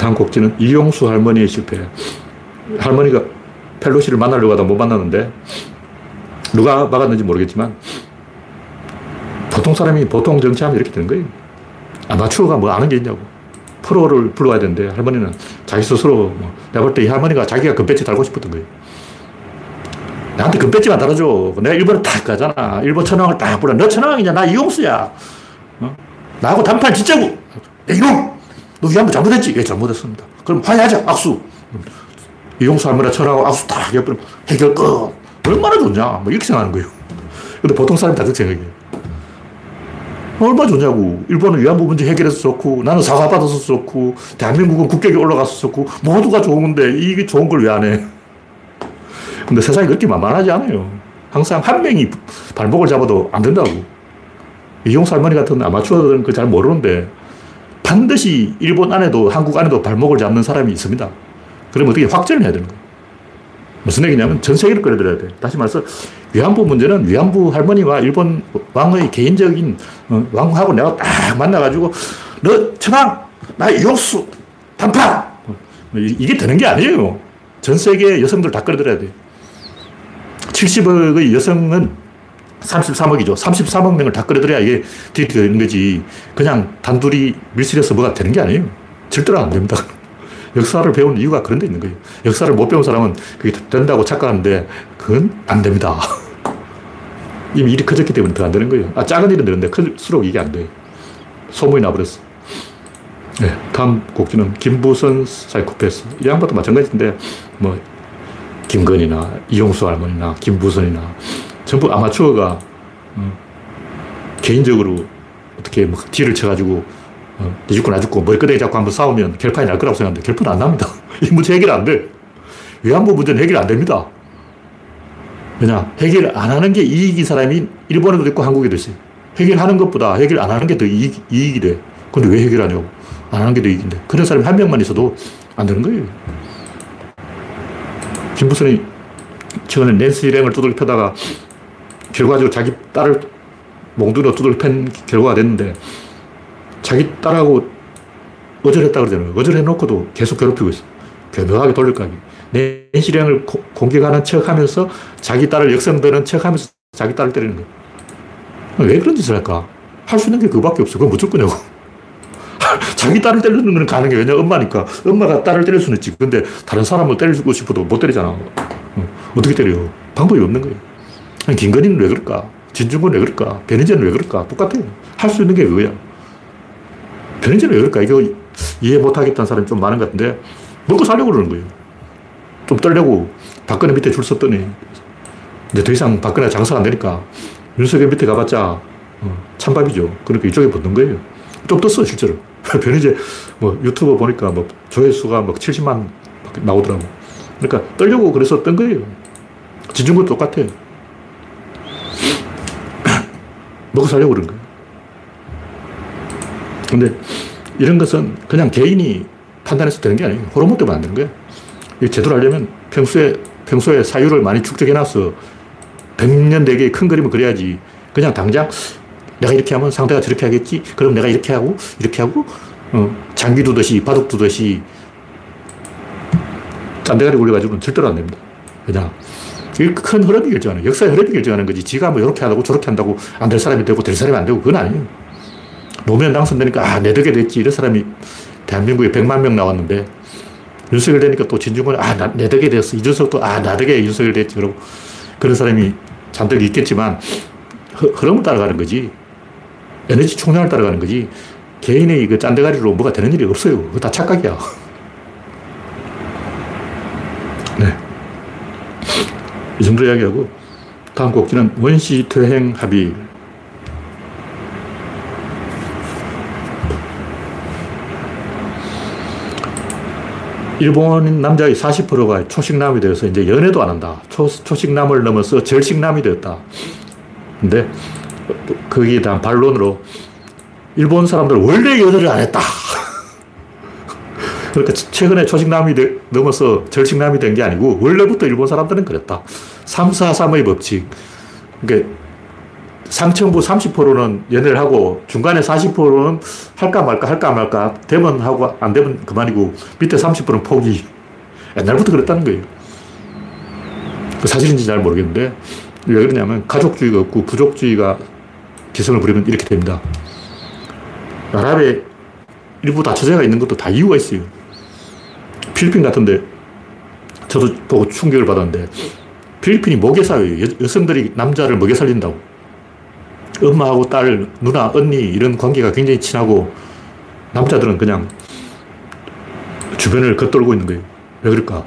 다음 곡지는 이용수 할머니의 실패. 할머니가 펠로시를 만나려고 하다 못 만났는데 누가 막았는지 모르겠지만 보통 사람이 보통 정치하면 이렇게 되는 거예요. 아마추어가 뭐 아는 게 있냐고. 프로를 불러야 되는데 할머니는 자기 스스로 뭐 내가 볼 때 이 할머니가 자기가 금배지 달고 싶었던 거예요. 나한테 금배지만 달아줘. 내가 일본에 딱 가잖아. 일본 천황을 딱 불러. 너 천황이냐? 나 이용수야. 어? 나하고 단판 진짜고. 야, 이놈! 너 위안부 잘못했지? 예, 잘못했습니다. 그럼 화해하자. 악수. 이용수 할머니가 천황하고 악수 딱 해버리면 해결 끝. 얼마나 좋냐. 뭐 이렇게 생각하는 거예요. 근데 보통 사람이 다 그렇게 생각해요. 얼마 좋냐고. 일본은 위안부 문제 해결해서 좋고, 나는 사과받아서 좋고, 대한민국은 국격이 올라가서 좋고, 모두가 좋은데, 이게 좋은 걸 왜 안 해? 근데 세상이 그렇게 만만하지 않아요. 항상 한 명이 발목을 잡아도 안 된다고. 이용수 할머니 같은 아마추어들은 그 잘 모르는데, 반드시 일본 안에도, 한국 안에도 발목을 잡는 사람이 있습니다. 그러면 어떻게 확전을 해야 되는 거예요. 무슨 얘기냐면 전 세계를 끌어들여야 돼. 다시 말해서 위안부 문제는 위안부 할머니와 일본 왕의 개인적인 어, 왕하고 내가 딱 만나가지고 너 천황 나 이용수 단판 어, 이게 되는 게 아니에요. 전 세계 여성들 다 끌어들여야 돼. 70억의 여성은 33억이죠. 33억 명을 다 끌어들여야 이게 되는 거지. 그냥 단둘이 밀실에서 뭐가 되는 게 아니에요. 절대로 안 됩니다. (laughs) 역사를 배운 이유가 그런 데 있는 거예요. 역사를 못 배운 사람은 그게 된다고 착각하는데 그건 안 됩니다. (laughs) 이미 일이 커졌기 때문에 더 안 되는 거예요. 아, 작은 일은 되는데 클수록 이게 안 돼요. 소문이 나버렸어. 네, 다음 곡지는 김부선 사이코패스. 이 양반도 마찬가지인데, 뭐, 김건희나 이용수 할머니나 김부선이나 전부 아마추어가 어, 개인적으로 어떻게 뭐 뒤를 쳐가지고 어, 니 죽고 나 죽고 머리끄댕이 잡고 한번 싸우면 결판이 날 거라고 생각하는데 결판은 안 납니다. (laughs) 이 문제 해결 안 돼. 위안부 문제는 해결 안 됩니다. 왜냐? 해결 안 하는 게 이익인 사람이 일본에도 있고 한국에도 있어요. 해결하는 것보다 해결 안 하는 게 더 이익, 이익이 돼. 근데 왜 해결하냐고. 안 하는 게 더 이익인데. 그런 사람이 한 명만 있어도 안 되는 거예요. 김부선이 최근에 낸스 일행을 두들겨 패다가 결과적으로 자기 딸을 몽둥이로 두들겨 팬 결과가 됐는데 자기 딸하고 어절했다 그러잖아요. 어절해놓고도 계속 괴롭히고 있어. 교묘하게 돌려가기. 내실행을 공격하는 척 하면서 자기 딸을 역성되는 척 하면서 자기 딸을 때리는 거야. 왜 그런 짓을 할까? 할 수 있는 게 그거밖에 없어. 그건 무조건 거냐고. (laughs) 자기 딸을 때리는 건 가능해. 왜냐 엄마니까. 엄마가 딸을 때릴 수는 있지. 근데 다른 사람을 때리고 싶어도 못 때리잖아. 어떻게 때려? 방법이 없는 거예요. 김건희는 왜 그럴까? 진중권 왜 그럴까? 변희재는 왜 그럴까? 똑같아요. 할 수 있는 게 그거야. 변희재는 왜 그럴까? 이거 이해 못 하겠다는 사람이 좀 많은 것 같은데, 먹고 살려고 그러는 거예요. 좀 떨려고 박근혜 밑에 줄 섰더니, 이제 더 이상 박근혜 장사가 안 되니까, 윤석열 밑에 가봤자, 어, 찬밥이죠. 그러니까 이쪽에 붙는 거예요. 좀 떴어, 실제로. (laughs) 변희재, 뭐, 유튜브 보니까 뭐, 조회수가 막 70만 나오더라고. 그러니까 떨려고 그래서 뜬 거예요. 진중권 똑같아요. 먹고 살려고 그런 거예요. 근데 이런 것은 그냥 개인이 판단해서 되는 게 아니에요. 호르몬 때문에 안 되는 거예요. 제대로 하려면 평소에, 평소에 사유를 많이 축적해놔서 100년 되게 큰 그림을 그려야지. 그냥 당장 내가 이렇게 하면 상대가 저렇게 하겠지. 그럼 내가 이렇게 하고, 이렇게 하고, 어, 장기 두듯이, 바둑 두듯이 짠대가리 굴려가지고는 절대로 안 됩니다. 그냥 큰 흐름이 결정하는, 역사의 흐름이 결정하는 거지. 지가 뭐 이렇게 하고 저렇게 한다고 안 될 사람이 되고 될 사람이 안 되고 그건 아니에요. 노무현 당선되니까 아, 내 덕에 됐지. 이런 사람이 대한민국에 100만 명 나왔는데 윤석열 되니까 또 진중권 아, 나, 내 덕에 됐어. 이준석도 아, 나 덕에 윤석열 됐지. 그러고 그런 사람이 잔뜩 있겠지만 흐, 흐름을 따라가는 거지. 에너지 총량을 따라가는 거지. 개인의 그 짠대가리로 뭐가 되는 일이 없어요. 그거 다 착각이야. 이 정도 이야기하고 다음 곡지는 원시 퇴행 합의. 일본 남자의 40%가 초식남이 되어서 이제 연애도 안 한다. 초, 초식남을 넘어서 절식남이 되었다. 근데 거기에 대한 반론으로 일본 사람들은 원래 연애를 안 했다. (laughs) 그러니까 최근에 초식남이 되, 넘어서 절식남이 된 게 아니고 원래부터 일본 사람들은 그랬다. 3, 4, 3의 법칙. 그러니까 상층부 30%는 연애를 하고 중간에 40%는 할까 말까 할까 말까 되면 하고 안 되면 그만이고 밑에 30%는 포기. 옛날부터 그랬다는 거예요. 그 사실인지 잘 모르겠는데 왜 그러냐면 가족주의가 없고 부족주의가 기성을 부리면 이렇게 됩니다. 아랍에 일부 다처제가 있는 것도 다 이유가 있어요. 필리핀 같은데 저도 보고 충격을 받았는데 필리핀이 모계 사회예요. 여성들이 남자를 먹여 살린다고. 엄마하고 딸, 누나, 언니 이런 관계가 굉장히 친하고 남자들은 그냥 주변을 겉돌고 있는 거예요. 왜 그럴까?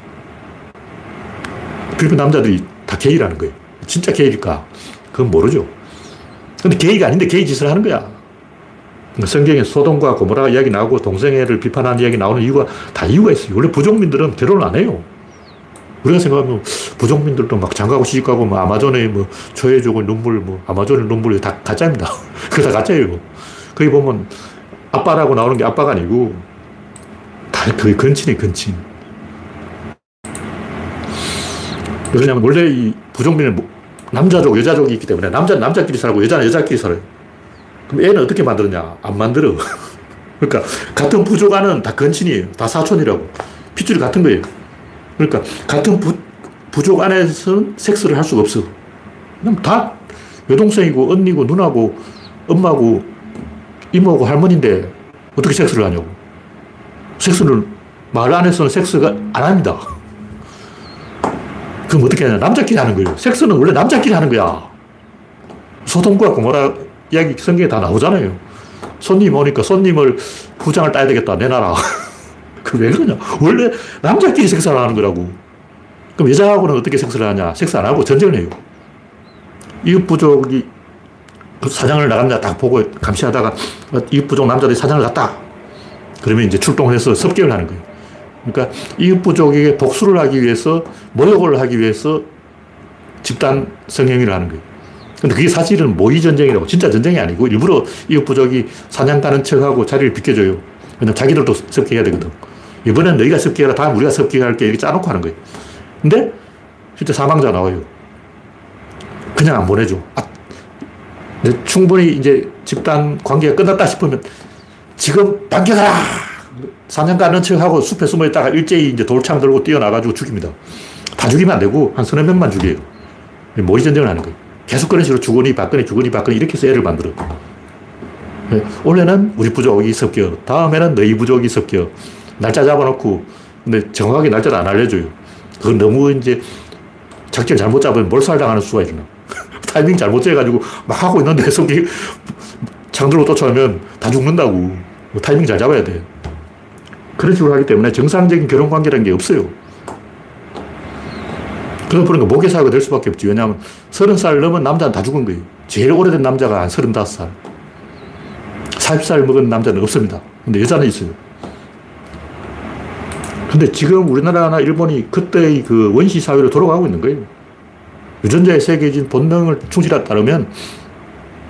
필리핀 남자들이 다 게이라는 거예요. 진짜 게이일까? 그건 모르죠. 근데 게이가 아닌데 게이 짓을 하는 거야. 성경에 소돔과 고모라 이야기 나오고 동성애를 비판하는 이야기 나오는 이유가 다 이유가 있어요. 원래 부족민들은 결혼을 안 해요. 우리가 생각하면 부족민들도 막 장가고 시집가고 뭐 아마존의 뭐 초해족의 눈물 뭐 아마존의 눈물 다 가짜입니다. (laughs) 그거 다 가짜예요. 거기 보면 아빠라고 나오는 게 아빠가 아니고 다 거의 근친이 근친. 왜냐면 원래 이 부족민은 뭐 남자족, 여자족이 있기 때문에 남자는 남자끼리 살고 여자는 여자끼리 살아요. 그럼 애는 어떻게 만들었냐? 안 만들어. (laughs) 그러니까 같은 부족 안은 다 근친이에요. 다 사촌이라고. 핏줄이 같은 거예요. 그러니까 같은 부, 부족 안에서는 섹스를 할 수가 없어. 그냥 다 여동생이고 언니고 누나고 엄마고 이모고 할머니인데 어떻게 섹스를 하냐고. 섹스를 말 안에서는 섹스가 안 합니다. 그럼 어떻게 하냐. 남자끼리 하는 거예요. 섹스는 원래 남자끼리 하는 거야. 소돔과 고모라 이야기 성경에 다 나오잖아요. 손님 오니까 손님을 부장을 따야 되겠다. 내놔라. (laughs) 그왜 그러냐? 원래 남자끼리 섹스를 하는 거라고. 그럼 여자하고는 어떻게 섹스를 하냐? 섹스 안 하고 전쟁을 해요. 이웃 부족이 그 사장을 나간다 딱 보고 감시하다가 이웃 부족 남자들이 사장을 갔다. 그러면 이제 출동해서 섭격을 하는 거예요. 그러니까 이웃 부족에게 복수를 하기 위해서 모욕을 하기 위해서 집단 성행위를 하는 거예요. 근데 그게 사실은 모의 전쟁이라고 진짜 전쟁이 아니고 일부러 이웃 부족이 사냥 가는 척하고 자리를 비켜줘요. 왜냐면 자기들도 섭격해야 되거든. 이번엔 너희가 섭격해라. 다음 우리가 섭격할게. 이렇게 짜놓고 하는 거예요. 근데 실제 사망자 나와요. 그냥 안 보내줘. 아, 충분히 이제 집단 관계가 끝났다 싶으면 지금 반격하라! 사냥가 는 척하고 숲에 숨어 있다가 일제히 이제 돌창 들고 뛰어나가지고 죽입니다. 다 죽이면 안 되고 한 서너 명만 죽여요. 모의 전쟁을 하는 거예요. 계속 그런 식으로 주거니 받거니 주거니 받거니 이렇게 해서 애를 만들어. 네, 원래는 우리 부족이 섞여. 다음에는 너희 부족이 섞여. 날짜 잡아놓고, 근데 정확하게 날짜를 안 알려줘요. 그건 너무 이제 작전 잘못 잡으면 몰살당하는 수가 있나. (laughs) 타이밍 잘못 재가지고 막 하고 있는데 속이 창들로 쫓아오면 다 죽는다고. 뭐 타이밍 잘 잡아야 돼. 그런 식으로 하기 때문에 정상적인 결혼 관계라는 게 없어요. 그러다 보니까 모계사회가 될 수밖에 없지. 왜냐하면 서른 살 넘은 남자는 다 죽은 거예요. 제일 오래된 남자가 한 서른다섯 살. 40살 먹은 남자는 없습니다. 근데 여자는 있어요. 근데 지금 우리나라나 일본이 그때의 그 원시 사회로 돌아가고 있는 거예요. 유전자의 세계적인 본능을 충실하 따르면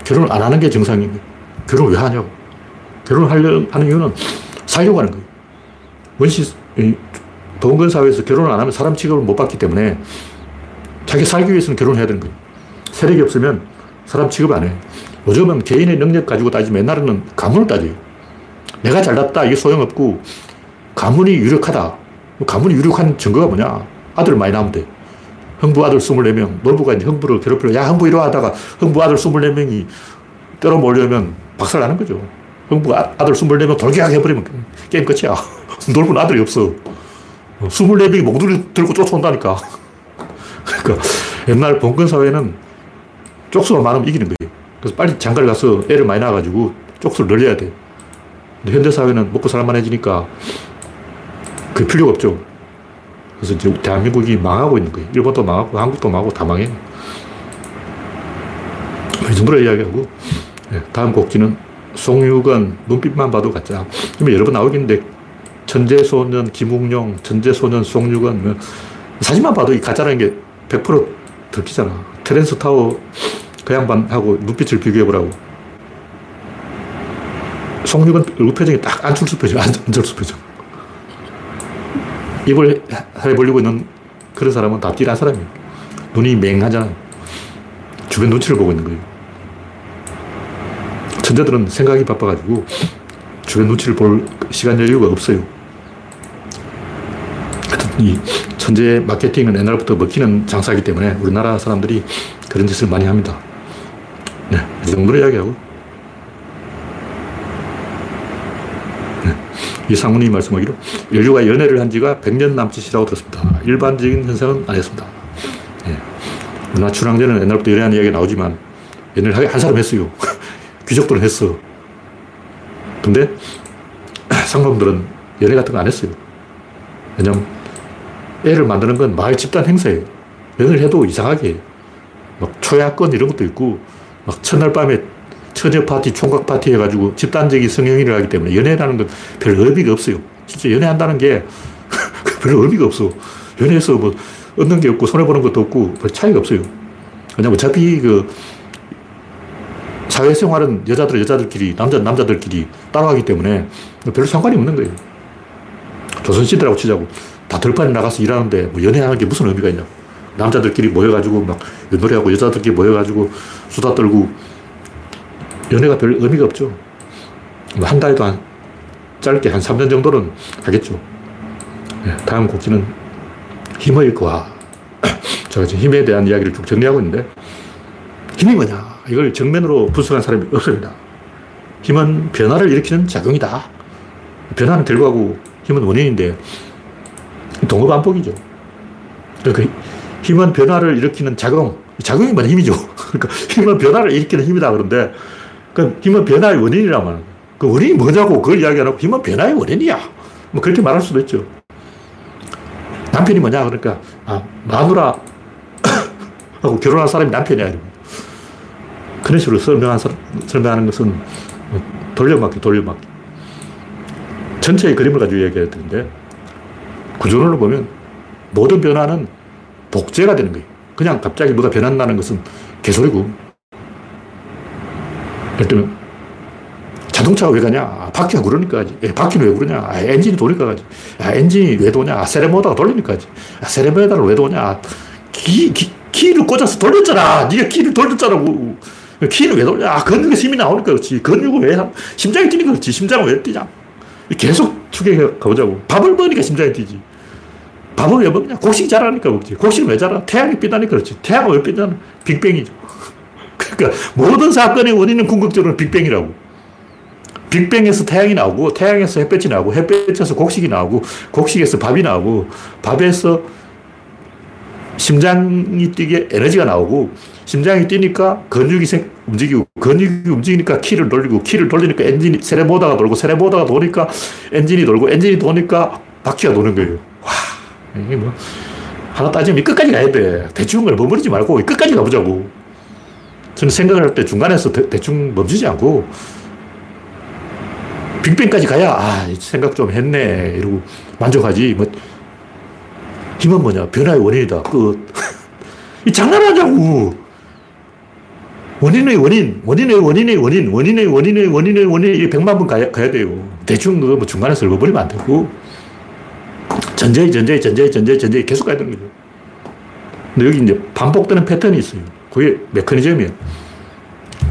결혼을 안 하는 게 정상인 거예요. 결혼을 왜 하냐고. 결혼을 하려 하는 이유는 살려고 하는 거예요. 원시, 동건 사회에서 결혼을 안 하면 사람 취급을 못 받기 때문에 자기 살기 위해서는 결혼을 해야 되는 거예요. 세력이 없으면 사람 취급 안 해요. 요즘은 개인의 능력 가지고 따지면 옛날에는 가문을 따져요. 내가 잘났다. 이게 소용없고 가문이 유력하다. 가문이 유력한 증거가 뭐냐? 아들 많이 낳으면 돼. 흥부 아들 24명, 놀부가 이제 흥부를 괴롭히려, 야, 흥부 이리 하다가 흥부 아들 24명이 때려 몰려면 박살 나는 거죠. 흥부 아, 아들 24명 돌격 해버리면 게임 끝이야. (laughs) 놀부는 아들이 없어. 24명이 몽둥이 들고 쫓아온다니까. (laughs) 그러니까 옛날 봉건 사회는 쪽수가 많으면 이기는 거예요. 그래서 빨리 장가를 가서 애를 많이 낳아가지고 쪽수를 늘려야 돼. 근데 현대 사회는 먹고 살만해지니까 그 필요가 없죠. 그래서 이제 대한민국이 망하고 있는 거예요. 일본도 망하고 한국도 망하고 다 망해. 이 정도로 이야기하고 다음 곡지는 송유건 눈빛만 봐도 가짜. 여러 번 나오겠는데 천재소년 김웅룡, 천재소년 송유건, 뭐 사진만 봐도 이 가짜라는 게 100% 들키잖아. 테렌스 타워 그 양반하고 눈빛을 비교해보라고. 송유건 얼굴 표정이 딱 안철수 표정, 안철수 표정. 입을 해 벌리고 있는 그런 사람은 답질한 사람이에요. 눈이 맹하잖아. 주변 눈치를 보고 있는 거예요. 천재들은 생각이 바빠가지고 주변 눈치를 볼 시간 여유가 없어요. 이 천재 마케팅은 옛날부터 먹히는 장사이기 때문에 우리나라 사람들이 그런 짓을 많이 합니다. 네, 이 정도로 이야기하고. 네, 이상훈이 말씀하기로 인류가 연애를 한 지가 100년 남짓이라고 들었습니다. 일반적인 현상은 아니었습니다. 네, 문화 출항제는 옛날부터 연애하는 이야기가 나오지만 연애를 한 사람 했어요. (laughs) 귀족들은 했어. 근데 (clears throat) 상놈들은 연애 같은 거 안 했어요. 왜냐면 애를 만드는 건 마을 집단 행사예요. 연애를 해도 이상하게 막 초야권 이런 것도 있고 막 첫날 밤에 처녀 파티, 총각 파티 해가지고 집단적인 성행위를 하기 때문에 연애라는 건 별 의미가 없어요. 진짜 연애한다는 게 (laughs) 별 의미가 없어. 연애해서 뭐 얻는 게 없고 손해보는 것도 없고 별 차이가 없어요. 왜냐면 어차피 그 사회생활은 여자들 여자들끼리, 남자 남자들끼리 따라가기 때문에 별로 상관이 없는 거예요. 조선시대라고 치자고. 다 들판에 나가서 일하는데 뭐 연애하는 게 무슨 의미가 있냐고. 남자들끼리 모여가지고 막 노래하고 여자들끼리 모여가지고 수다 떨고 연애가 별 의미가 없죠. 뭐 한 달에도 한 짧게 한 3년 정도는 하겠죠. 네, 다음 곡지는 힘의 거하. (coughs) 제가 지금 힘에 대한 이야기를 쭉 정리하고 있는데 힘이 뭐냐? 이걸 정면으로 분석한 사람이 없습니다. 힘은 변화를 일으키는 작용이다. 변화는 결과고 힘은 원인인데 동업안복이죠. 그러니까 힘은 변화를 일으키는 작용. 작용이 뭐냐? 힘이죠. (laughs) 그러니까 힘은 변화를 일으키는 힘이다. 그런데 그 힘은 변화의 원인이라면 그 원인이 뭐냐고 그걸 이야기 안 하고 힘은 변화의 원인이야. 뭐 그렇게 말할 수도 있죠. 남편이 뭐냐? 그러니까 아, 마누라 (coughs) 하고 결혼한 사람이 남편이야. 그런 식으로 설명한, 설명하는 것은 돌려막기, 돌려막기. 전체의 그림을 가지고 얘기해야 되는데, 구조론을 보면 모든 변화는 복제가 되는 거예요. 그냥 갑자기 뭐가 변한다는 것은 개소리고. 들면, 자동차가 왜 가냐? 아, 바퀴가 그러니까. 예, 바퀴는 왜 그러냐? 아, 엔진이 도니까 가지. 아, 엔진이 왜 도냐? 아, 세레모다가 돌리니까 가지. 아, 세레모다를 왜 도냐? 아, 기, 기, 키를 꽂아서 돌렸잖아. 네가 키를 돌렸잖아. 키는 왜 돌려? 아, 근육에 힘이 나오니까 그렇지. 근육은 왜, 심장이 뛰니까 그렇지. 심장은 왜 뛰냐? 계속 추격해 가보자고. 밥을 먹으니까 심장이 뛰지. 밥을 왜 먹냐? 곡식이 자라니까 먹지. 곡식은 왜 자라? 태양이 빈다니까 그렇지. 태양은 왜 빈다는? 빅뱅이죠. 그러니까 모든 사건의 원인은 궁극적으로 빅뱅이라고. 빅뱅에서 태양이 나오고, 태양에서 햇볕이 나오고, 햇볕에서 곡식이 나오고, 곡식에서 밥이 나오고, 밥에서 심장이 뛰게 에너지가 나오고, 심장이 뛰니까 근육이 생, 움직이고, 근육이 움직이니까 키를 돌리고, 키를 돌리니까 엔진이, 세레모다가 돌고, 세레모다가 도니까 엔진이 돌고, 엔진이 도니까 바퀴가 도는 거예요. 와, 이게 뭐, 하나 따지면 끝까지 가야 돼. 대충 걸 머무르지 말고 끝까지 가보자고. 저는 생각을 할 때 중간에서 대, 충 멈추지 않고, 빅뱅까지 가야, 아, 생각 좀 했네. 이러고 만족하지. 뭐, 힘은 뭐냐? 변화의 원인이다. 끝. (laughs) 이 장난하냐고. 원인의 원인, 원인의 원인의 원인, 원인의 원인의 원인의 원인, 이 백만 번 가야, 가야 돼요. 대충 그거 뭐 중간에서 읽어버리면 안 되고, 전제, 전제, 전제, 전제, 전제 계속 가야 되는 거죠. 근데 여기 이제 반복되는 패턴이 있어요. 그게 메커니즘이에요.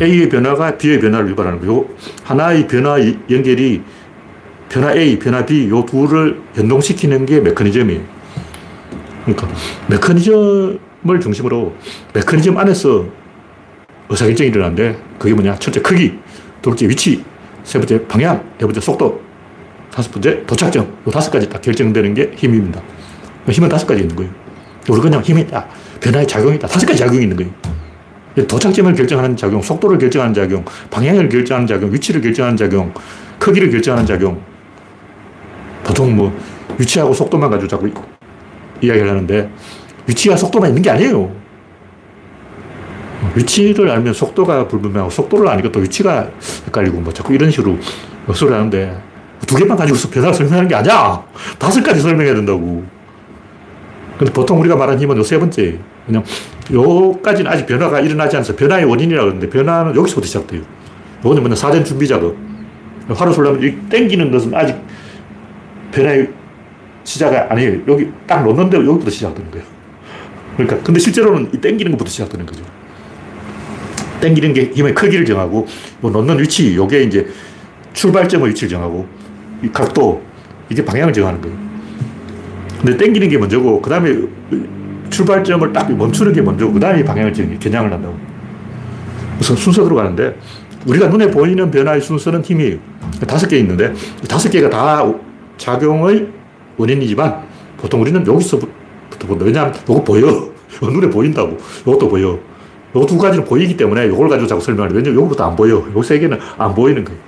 A의 변화가 B의 변화를 유발하는 거예요. 하나의 변화 연결이 변화 A, 변화 B, 요 둘을 연동시키는 게 메커니즘이에요. 그러니까 메커니즘을 중심으로 메커니즘 안에서 의사결정이 일어나는데 그게 뭐냐? 첫째 크기, 두 번째 위치, 세 번째 방향, 네 번째 속도, 다섯 번째 도착점. 이 다섯 가지 딱 결정되는 게 힘입니다. 힘은 다섯 가지 있는 거예요. 우리 그냥 힘이 다 변화의 작용이다. 다섯 가지 작용이 있는 거예요. 도착점을 결정하는 작용, 속도를 결정하는 작용, 방향을 결정하는 작용, 위치를 결정하는 작용, 크기를 결정하는 작용. 보통 뭐 위치하고 속도만 가지고 자꾸 이야기를 하는데 위치와 속도만 있는 게 아니에요. 위치를 알면 속도가 불분명하고 속도를 아니까 또 위치가 헷갈리고 뭐 자꾸 이런 식으로 소리 하는데 두 개만 가지고서 변화를 설명하는 게 아니야. 다섯 가지 설명해야 된다고. 근데 보통 우리가 말하는 힘은 요 세 번째. 그냥 요까지는 아직 변화가 일어나지 않아서 변화의 원인이라고 하는데 변화는 여기서부터 시작돼요. 요거는 뭐냐, 사전 준비 작업. 화를 쏠려면 이 땡기는 것은 아직 변화의 시작이 아니에요. 여기 딱 놓는데 여기부터 시작되는 거예요. 그러니까, 근데 실제로는 이 땡기는 것부터 시작되는 거죠. 땡기는 게 힘의 크기를 정하고, 뭐 놓는 위치, 요게 이제 출발점의 위치를 정하고, 이 각도, 이게 방향을 정하는 거예요. 근데 땡기는 게 먼저고, 그 다음에 출발점을 딱 멈추는 게 먼저고, 그 다음에 방향을 정해, 겨냥을 한다고. 우선 순서대로 가는데, 우리가 눈에 보이는 변화의 순서는 힘이에요. 다섯 개 있는데, 다섯 개가 다 작용의 원인이지만, 보통 우리는 여기서부터 본다. 왜냐하면 이거 보여. (laughs) 눈에 보인다고. 이것도 보여. 요 두 가지는 보이기 때문에 이걸 가지고 자꾸 설명하는 왜냐면 요거부터 안 보여. 요 세 개는 안 보이는 거예요.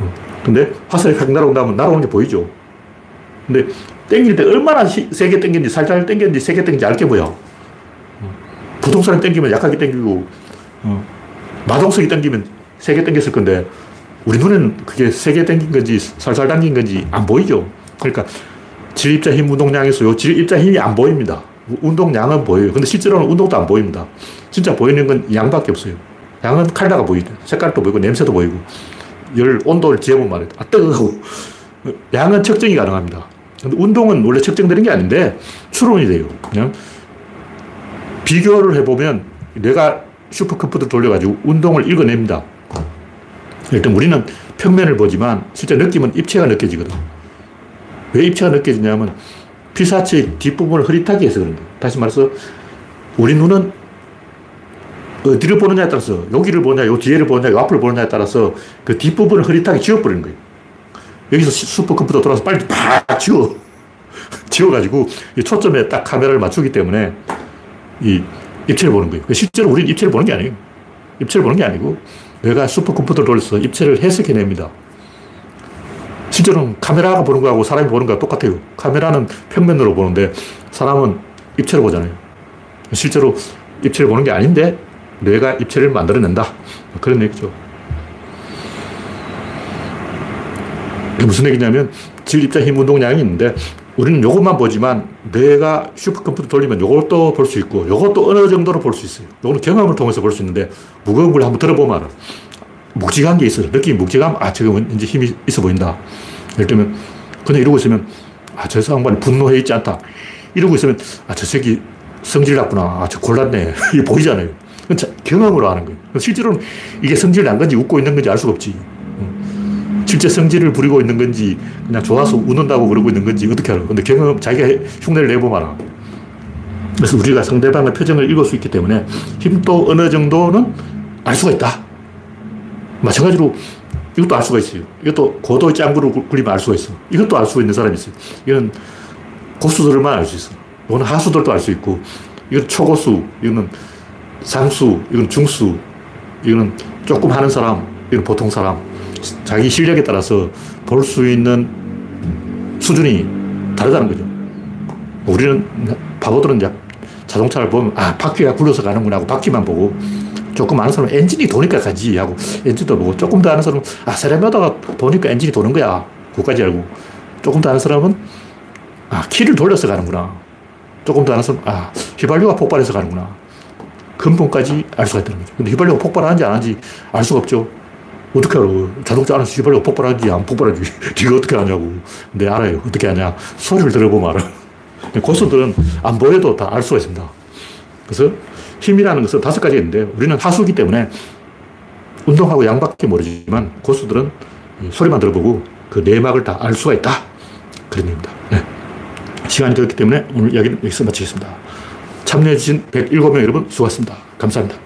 어. 근데 화살이 확 날아온 다음에 날아오는 게 보이죠. 근데 땡길 때 얼마나 세게 땡겼는지 살살 땡겼는지 세게 땡겼는지 알게 보여. 어. 부동산을 땡기면 약하게 땡기고 어. 마동석이 땡기면 세게 땡겼을 건데 우리 눈에는 그게 세게 땡긴 건지 살살 당긴 건지 안 보이죠. 그러니까 질입자 힘 운동량에서 요 질입자 힘이 안 보입니다. 운동량은 보여요. 근데 실제로는 운동도 안 보입니다. 진짜 보이는 건 양밖에 없어요. 양은 칼라가 보이죠. 색깔도 보이고 냄새도 보이고 열 온도를 재보면 말이에요. 아 뜨거워. 양은 측정이 가능합니다. 근데 운동은 원래 측정되는 게 아닌데 추론이 돼요. 그냥 비교를 해보면 내가 슈퍼컴퓨터 돌려가지고 운동을 읽어냅니다. 일단 우리는 평면을 보지만 실제 느낌은 입체가 느껴지거든. 왜 입체가 느껴지냐면 피사체 뒷부분을 흐릿하게 해서 그런 거예요. 다시 말해서 우리 눈은 어디를 보느냐에 따라서 여기를 보냐, 요 뒤에를 보냐, 요 앞을 보느냐에 따라서 그 뒷부분을 흐릿하게 지워버리는 거예요. 여기서 슈퍼컴퓨터 돌아서 빨리 팍 지워. 지워가지고 (laughs) 이 초점에 딱 카메라를 맞추기 때문에 이 입체를 보는 거예요. 실제로 우리는 입체를 보는 게 아니에요. 입체를 보는 게 아니고 내가 슈퍼컴퓨터를 돌려서 입체를 해석해냅니다. 실제로는 카메라가 보는 거하고 사람이 보는 거하고 똑같아요. 카메라는 평면으로 보는데 사람은 입체로 보잖아요. 실제로 입체를 보는 게 아닌데 뇌가 입체를 만들어낸다. 그런 얘기죠. 이게 무슨 얘기냐면 질, 입자, 힘, 운동량이 있는데 우리는 이것만 보지만 뇌가 슈퍼컴퓨터 돌리면 이것도 볼 수 있고 이것도 어느 정도로 볼 수 있어요. 이거는 경험을 통해서 볼 수 있는데 무거운 걸 한번 들어보면 알아. 묵직한 게 있어요. 느낌이 묵직함, 아, 지금 이제 힘이 있어 보인다. 예를 들면, 그냥 이러고 있으면, 아, 저 상관이 분노해 있지 않다. 이러고 있으면, 아, 저 새끼 성질 났구나. 아, 저 골랐네. (laughs) 이게 보이잖아요. 경험으로 하는 거예요. 실제로는 이게 성질 난 건지 웃고 있는 건지 알 수가 없지. 실제 성질을 부리고 있는 건지 그냥 좋아서 웃는다고 그러고 있는 건지 어떻게 알아. 근데 경험, 자기가 흉내를 내보면 알아. 그래서 우리가 상대방의 표정을 읽을 수 있기 때문에 힘도 어느 정도는 알 수가 있다. 마찬가지로 이것도 알 수가 있어요. 이것도 고도의 짱구를 굴리면 알 수가 있어. 이것도 알 수 있는 사람이 있어요. 이건 고수들만 알 수 있어. 이거는 하수들도 알 수 있고, 이건 초고수, 이거는 상수, 이건 중수, 이거는 조금 하는 사람, 이건 보통 사람. 자기 실력에 따라서 볼 수 있는 수준이 다르다는 거죠. 우리는 바보들은 이제 자동차를 보면 아 바퀴가 굴러서 가는구나 하고 바퀴만 보고 조금 아는 사람은 엔진이 도니까 가지 하고 엔진도 보고 조금 더 아는 사람은 아 세레모다가 도니까 엔진이 도는 거야 그까지 알고 조금 더 아는 사람은 아 키를 돌려서 가는구나. 조금 더 아는 사람은 아 휘발유가 폭발해서 가는구나. 근본까지 알 수가 있다는 거죠. 근데 휘발유가 폭발하는지 안 하는지 알 수가 없죠 어떻게 알아 자동차 안에서 휘발유가 폭발하는지 안 폭발하는지 (laughs) 네가 어떻게 아냐고 근데 알아요 어떻게 아냐 소리를 들어보면 알아 고수들은 안 보여도 다 알 수가 있습니다 그래서 힘이라는 것은 다섯 가지가 있는데 우리는 하수기 때문에 운동하고 양밖에 모르지만 고수들은 소리만 들어보고 그 내막을 다 알 수가 있다. 그런 얘기입니다. 네. 시간이 되었기 때문에 오늘 이야기는 여기서 마치겠습니다. 참여해주신 107명 여러분 수고하셨습니다. 감사합니다.